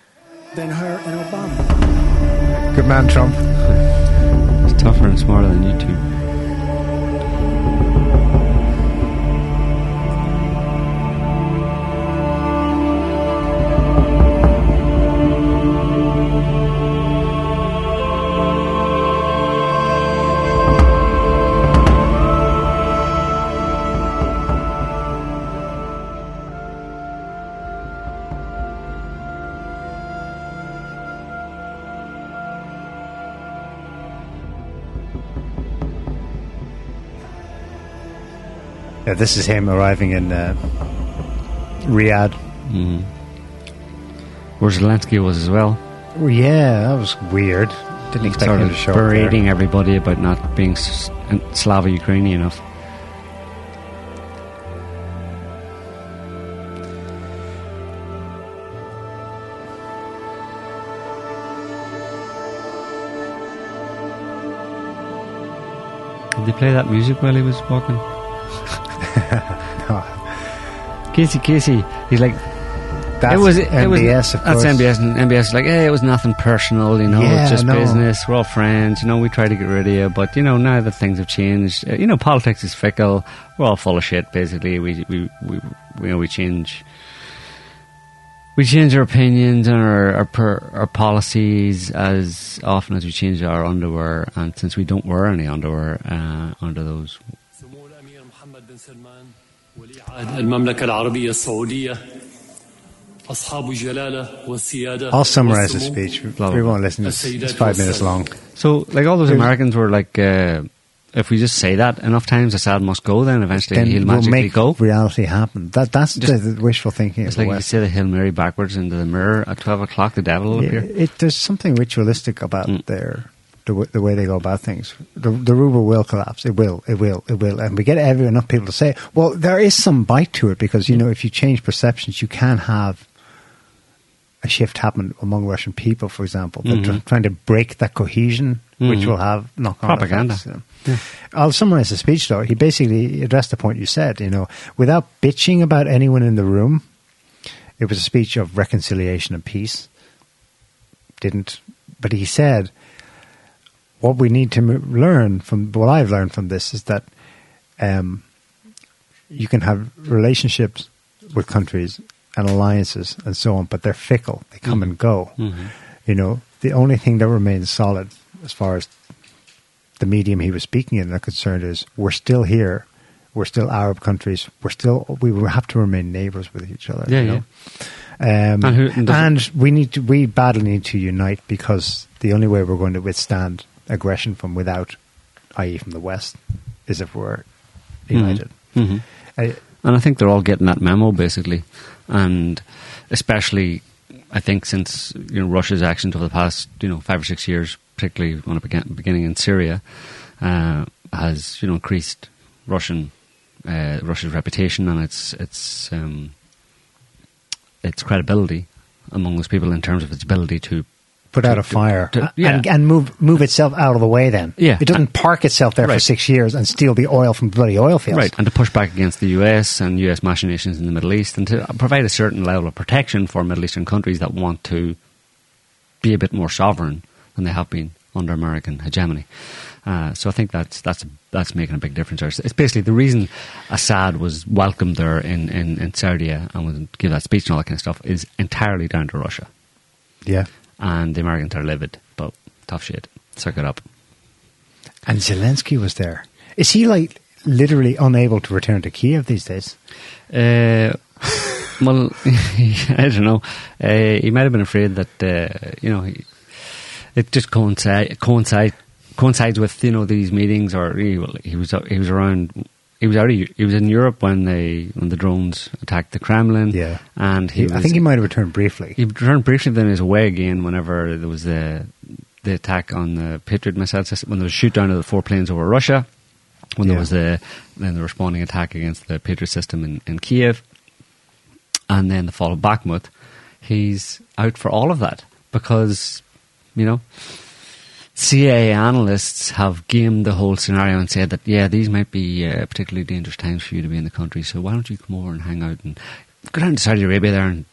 than her and Obama. Good man, Trump. He's tougher and smarter than you two. Yeah, this is him arriving in uh, Riyadh Mm. Where Zelensky was as well. Well, yeah, that was weird. Didn't expect sort him to show up there. berating everybody about not being s- Slava Ukrainian enough. Did they play that music while he was walking? Casey, Casey, he's like. That's it was, it was, MBS, of That's course. MBS, and MBS is like, hey, it was nothing personal, you know, Yeah, it's just no. business. We're all friends, you know. We try to get rid of you, but you know, now that things have changed, uh, you know, politics is fickle. We're all full of shit. Basically, we we we you know we change. We change our opinions and our our, per, our policies as often as we change our underwear, and since we don't wear any underwear uh, under those المملكة العربية السعودية أصحاب الجلالة والسيادة I'll summarize the والسمو speech. We won't listen. It's, it's five minutes long. So, like all those There's- Americans were like, uh, if we just say that enough times, Assad must go. Then eventually Then he'll we'll magically make go. reality happen. That that's Just- the, the wishful thinking It's of the like you West. say the Hail Mary backwards into the mirror at twelve o'clock. The devil will Yeah, appear. it, there's something ritualistic about Mm. their the, w- the way they go about things. The, the ruble will collapse. It will. It will. It will. And we get every enough people to say, well, there is some bite to it because you know if you change perceptions, you can have a shift happen among Russian people, for example. They're Mhm. trying to break that cohesion, which Mhm. will have knock on Propaganda. effects, know. I'll summarize the speech though. He basically addressed the point you said. You know, without bitching about anyone in the room, it was a speech of reconciliation and peace. Didn't, but he said, what we need to m- learn from what I've learned from this is that um, you can have relationships with countries and alliances and so on, but they're fickle. They come and go. Mhm. You know, the only thing that remains solid as far as the medium he was speaking in are concerned is we're still here. We're still Arab countries. We're still we will have to remain neighbors with each other. Yeah, you know? Um, And who- and and we need to we badly need to unite because the only way we're going to withstand aggression from without, i.e., from the West, is if we're united. Mhm. I- and I think they're all getting that memo basically, and especially I think since you know Russia's actions over the past you know five or six years, particularly when it began beginning in Syria, uh, has you know increased Russian uh, Russia's reputation and its its um, its credibility among those people in terms of its ability to put out a fire to- yeah. and, and move move itself out of the way. Then, Yeah. it doesn't park itself there for six years and steal the oil from bloody oil fields. Right, and to push back against the US and US machinations in the Middle East and to provide a certain level of protection for Middle Eastern countries that want to be a bit more sovereign than they have been under American hegemony. Uh, so I think that's that's that's making a big difference. there. It's basically the reason Assad was welcomed there in, in, in Saudi and would give that speech and all that kind of stuff is entirely down to Russia. Yeah, And the Americans are livid, but tough shit. Suck it up. and Zelensky was there. Is he like literally unable to return to Kiev these days? Uh, well, I don't know. Uh, he might have been afraid that uh, you know he, it just coincide coincide coincides with you know these meetings, or he, he was he was around. He was already he was in Europe when they when the drones attacked the Kremlin. Yeah. and he He- I think he might have returned briefly. He returned briefly, then he was away again whenever there was the the attack on the Patriot missile system, when there was a shoot down of the four planes over Russia, when Yeah. there was the then the responding attack against the Patriot system in, in Kiev, and then the fall of Bakhmut. He's out for all of that because, you know, CIA analysts have gamed the whole scenario and said that, yeah, these might be uh, particularly dangerous times for you to be in the country, so why don't you come over and hang out and go down to Saudi Arabia there and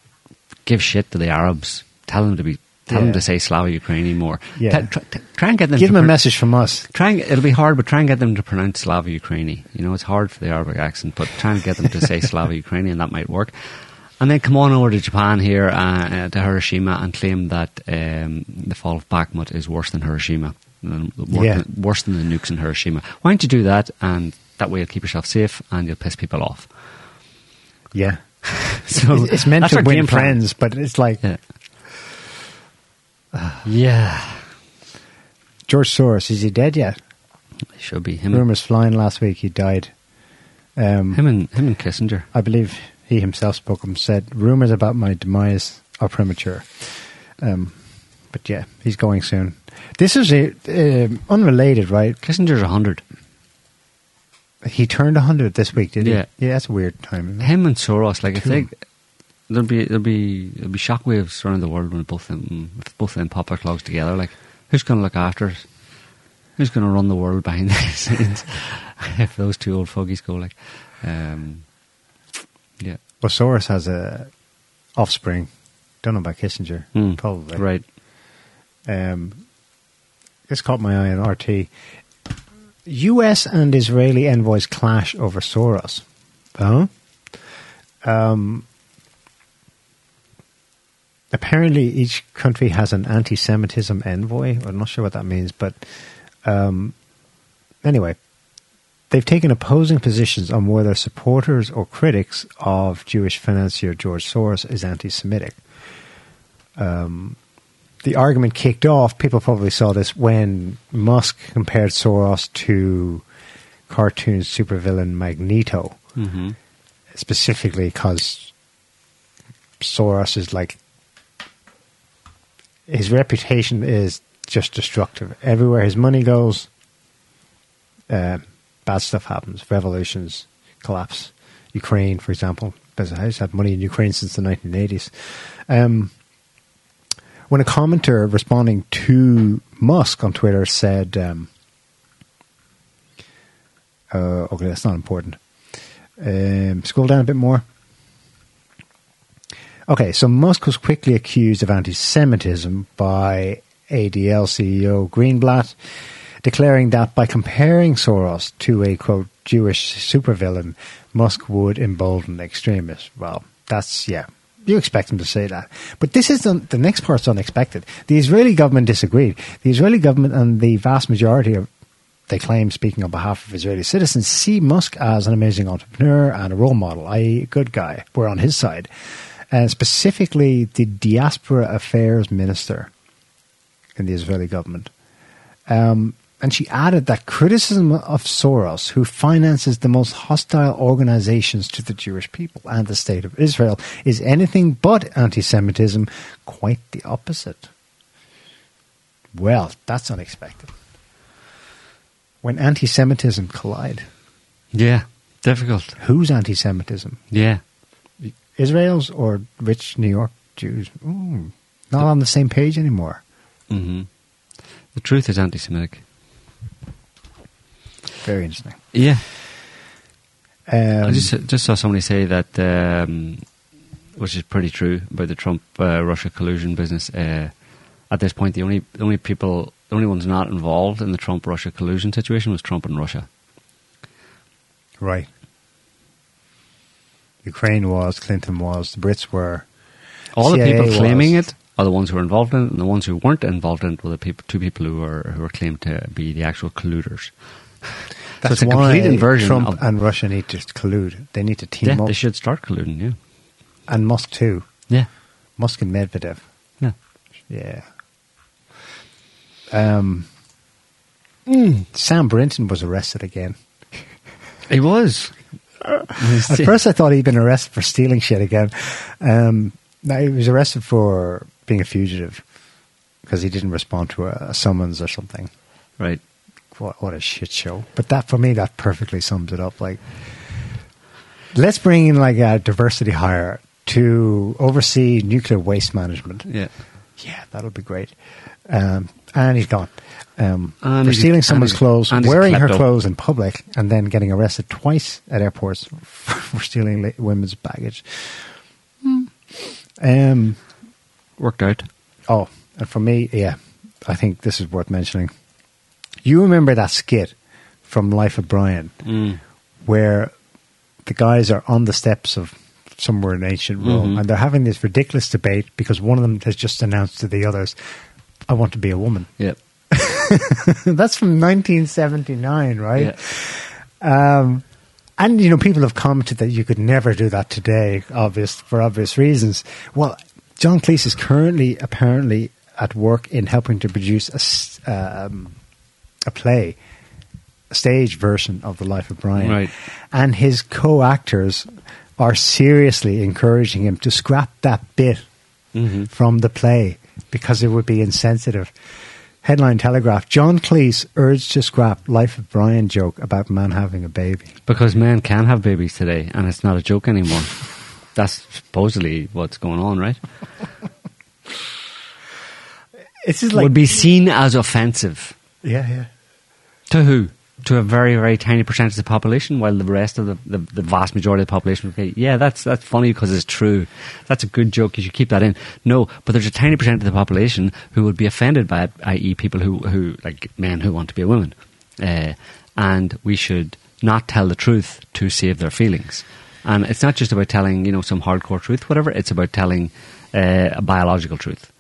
give shit to the Arabs, tell them to be, tell them to say Slava Ukraini more. Yeah. T- try, t- try and get them Give to him a pro- message from us. Try and, it'll be hard, but try and get them to pronounce Slava Ukraini. You know, it's hard for the Arabic accent, but try and get them to say Slava Ukraini, and that might work. And then come on over to Japan here, uh, uh, to Hiroshima, and claim that um, the fall of Bakhmut is worse than Hiroshima, worse, Yeah. than, worse than the nukes in Hiroshima. Why don't you do that, and that way you'll keep yourself safe and you'll piss people off. Yeah, So it's, meant to win game plan. friends, but it's like Yeah. yeah, George Soros. Is he dead yet? He should be him. and- Rumors flying last week he died. Um, Him and him and Kissinger. I believe he himself spoke and said, "Rumors about my demise are premature." Um, but yeah, he's going soon. This is a, um unrelated, right? Kissinger's hundred. He turned hundred this week, did he? Yeah. yeah. That's a weird time. Him and Soros, like if Two. they there'll be there'll be there'll be shockwaves around the world when both them if both them pop their clogs together. Like who's going to look after us? Who's going to run the world behind the scenes if those two old fogies go? Like, um, yeah, Well, Soros has a offspring. Don't know about Kissinger. Hmm. Probably right. Um, this caught my eye on RT. U.S. and Israeli envoys clash over Soros. Huh? Um, apparently, each country has an anti-Semitism envoy. I'm not sure what that means, but um, anyway, they've taken opposing positions on whether supporters or critics of Jewish financier George Soros is anti-Semitic. Um, the argument kicked off. People probably saw this when Musk compared Soros to cartoon supervillain Magneto, Mm-hmm. specifically because Soros is like his reputation is just destructive. Everywhere his money goes, uh, bad stuff happens. Revolutions collapse. Ukraine, for example, Bezos has had money in Ukraine since the 1980s. Um, when a commenter responding to Musk on Twitter said, um, uh, okay, that's not important. Um, scroll down a bit more. Okay, so Musk was quickly accused of anti Semitism by ADL CEO Greenblatt, declaring that by comparing Soros to a quote Jewish supervillain, Musk would embolden extremists. Well, that's, yeah, you expect him to say that. But this is the, the next part's unexpected. The Israeli government disagreed. The Israeli government and the vast majority of, they claim, speaking on behalf of Israeli citizens, see Musk as an amazing entrepreneur and a role model, i.e., a good guy. We're on his side. And specifically, the diaspora affairs minister in the Israeli government. Um, and she added that criticism of Soros, who finances the most hostile organizations to the Jewish people and the state of Israel, is anything but anti Semitism, quite the opposite. Well, that's unexpected. When anti Semitism collide, Yeah, difficult. who's anti Semitism? Yeah, Israel's or rich New York Jews? Ooh, not on the same page anymore. hmm the truth is anti-Semitic. Very interesting. Yeah, Um, I just just saw somebody say that, um, which is pretty true about the Trump uh, Russia collusion business. Uh, at this point, the only the only people, the only ones not involved in the Trump Russia collusion situation was Trump and Russia. Right. Ukraine was, Clinton was, the Brits were. All the people claiming was. it are the ones who were involved in it, and the ones who weren't involved in it were the people, two people who were who were claimed to be the actual colluders. That's so it's a complete inversion Trump of and Russia need to collude. They need to team yeah, up. they should start colluding. Yeah, And Musk too. yeah, Musk and Medvedev. yeah. Yeah. Um, mm, Sam Brinton was arrested again. He was. At first, I thought he'd been arrested for stealing shit again. Um, no, he was arrested for being a fugitive because he didn't respond to a, a summons or something. Right. What, what a shit show! But that, for me, that perfectly sums it up. Like, let's bring in like a diversity hire to oversee nuclear waste management. Yeah. Yeah, that'll be great. Um, and he's gone. Um, And for stealing someone's clothes, and he's a wearing her clothes in public, and then getting arrested twice at airports for stealing women's baggage. Um, Worked out. oh, and for me, yeah, I think this is worth mentioning. You remember that skit from Life of Brian, Mm. where the guys are on the steps of somewhere in ancient Rome, Mhm. and they're having this ridiculous debate because one of them has just announced to the others, "I want to be a woman." Yep. That's from 1979, right? Yeah. Um, and you know, people have commented that you could never do that today, obvious for obvious reasons. Well, John Cleese is currently apparently at work in helping to produce a um, a play, a stage version of the Life of Brian, Right. and his co-actors are seriously encouraging him to scrap that bit Mm-hmm. from the play because it would be insensitive. Headline Telegraph: John Cleese urged to scrap Life of Brian joke about man having a baby. Because men can have babies today, and it's not a joke anymore. That's supposedly what's going on, right? It's just like Would be seen as offensive. yeah, yeah. To who? To a very, very tiny percentage of the population, while the rest of the, the, the vast majority of the population would say, yeah, that's, that's funny because it's true. That's a good joke. You should keep that in. No, but there's a tiny percent of the population who would be offended by it, i.e., people who, who like men who want to be a woman. Uh, and we should not tell the truth to save their feelings. And it's not just about telling, you know, some hardcore truth, whatever. It's about telling uh, a biological truth.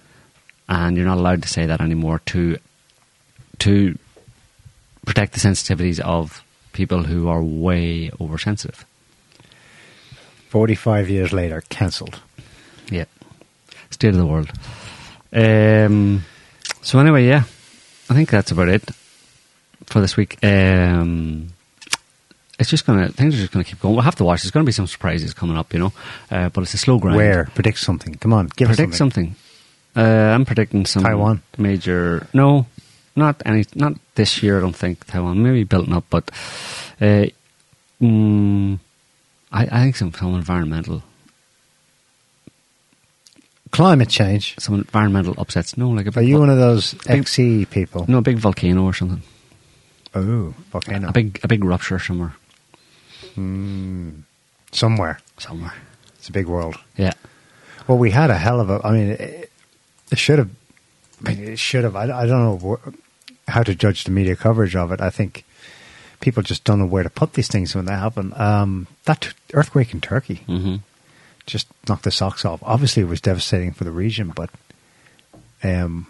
And you're not allowed to say that anymore to to protect the sensitivities of people who are way oversensitive. Forty-five years later, cancelled. Yeah. State of the world. Um, so anyway, yeah, I think that's about it for this week. Um, it's just gonna things are just gonna keep going. We'll have to watch. There's gonna be some surprises coming up, you know. Uh, but it's a slow grind. Where predict something? Come on, give predict us something. something. Uh, I'm predicting some Taiwan? major. No, not any. Not this year. I don't think Taiwan. Maybe building up, but uh, mm, I, I think some some environmental Climate change. some environmental upsets. No, like a Are big you vol- one of those big- XE people? no a big volcano or something. Oh, volcano. A big a big rupture somewhere. Somewhere. Somewhere. It's a big world. Yeah. Well, we had a hell of a. I mean, it, it should have. I mean, it should have. I, I don't know wh- how to judge the media coverage of it. I think people just don't know where to put these things when they happen. Um, that earthquake in Turkey hmm just knocked the socks off. Obviously, it was devastating for the region, but um,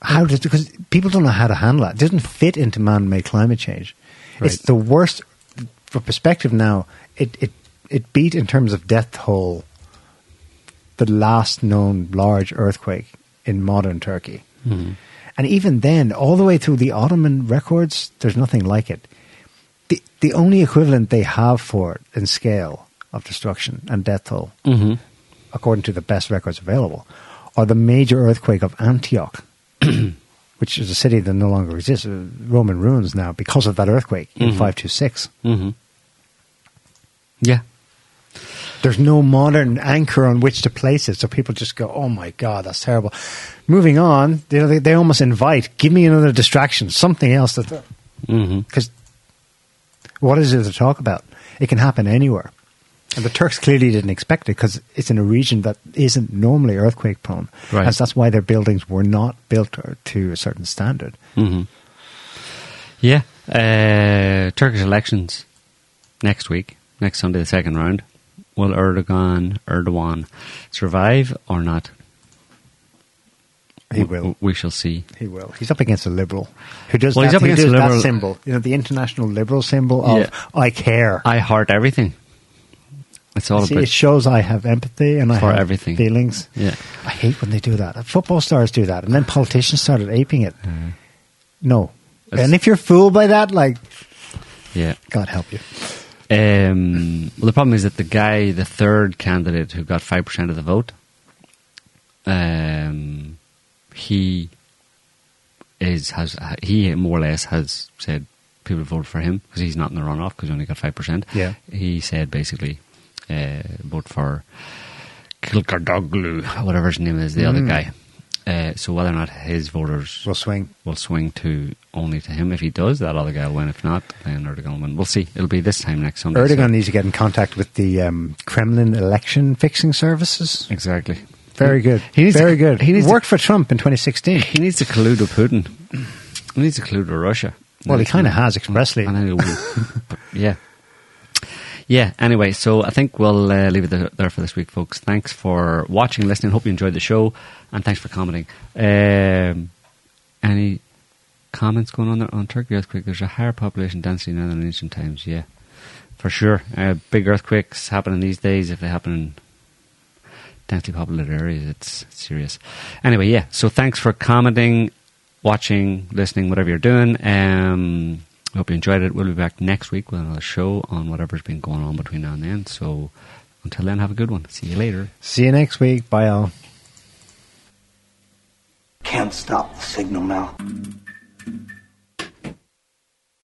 how did because people don't know how to handle it. It doesn't fit into man-made climate change. It's the worst. For perspective, now it it it beat in terms of death toll the last known large earthquake in modern Turkey. And even then, all the way through the Ottoman records, there's nothing like it. The the only equivalent they have for it in scale of destruction and death toll, hmm according to the best records available, are the major earthquake of Antioch, which is a city that no longer exists, uh, Roman ruins now because of that earthquake in Mhm. 526. hmm Yeah. There's no modern anchor on which to place it, so people just go, "Oh my god, that's terrible." Moving on, you know, they, they almost invite, "Give me another distraction, something else." That hmm because what is it to talk about? It can happen anywhere, and the Turks clearly didn't expect it because it's in a region that isn't normally earthquake prone, Right. and that's why their buildings were not built to- to a certain standard. hmm Yeah. Uh, Turkish elections next week, next Sunday, the second round. Will Erdogan, Erdogan survive or not? He will. We shall see. He will. He's up against a liberal who does Well, that, he's up against a liberal- that symbol. You know, the international liberal symbol of Yeah. "I care." I heart everything. It's all See, about it shows I have empathy and I have everything. feelings. yeah. I hate when they do that. Football stars do that, and then politicians started aping it. Mm-hmm. No, It's- and if you're fooled by that, like Yeah. God help you. Um, well, the problem is that the guy, the third candidate who got five percent of the vote, um, he is has he more or less has said people voted for him because he's not in the runoff because he only got five percent. Yeah. he said basically uh, vote for Kilkardoglu, whatever his name is, the other Mm. guy. Uh, so whether or not his voters Will swing. will swing to only to him. If he does, that other guy will win. If not, then Erdogan will win. We'll see. It'll be this time next Sunday. Erdogan so- needs to get in contact with the um, Kremlin election fixing services. exactly. Very good. He needs Very to- good. he needs worked for Trump in 2016. He needs to collude with Putin. He needs to collude with Russia. Well, he kind of has expressly. And then. But, yeah. Yeah, anyway, so I think we'll uh, leave it there, for this week, folks. Thanks for watching, listening. Hope you enjoyed the show, and thanks for commenting. Um, any comments going on there on Turkey earthquake? There's a higher population density now than in ancient times, yeah, for sure. Uh, big earthquakes happening these days. If they happen in densely populated areas, it's serious. Anyway, yeah, so thanks for commenting, watching, listening, whatever you're doing. Um, Hope you enjoyed it. We'll be back next week with another show on whatever's been going on between now and then. So until then, have a good one. See you later. See you next week. Bye all. Can't stop the signal now.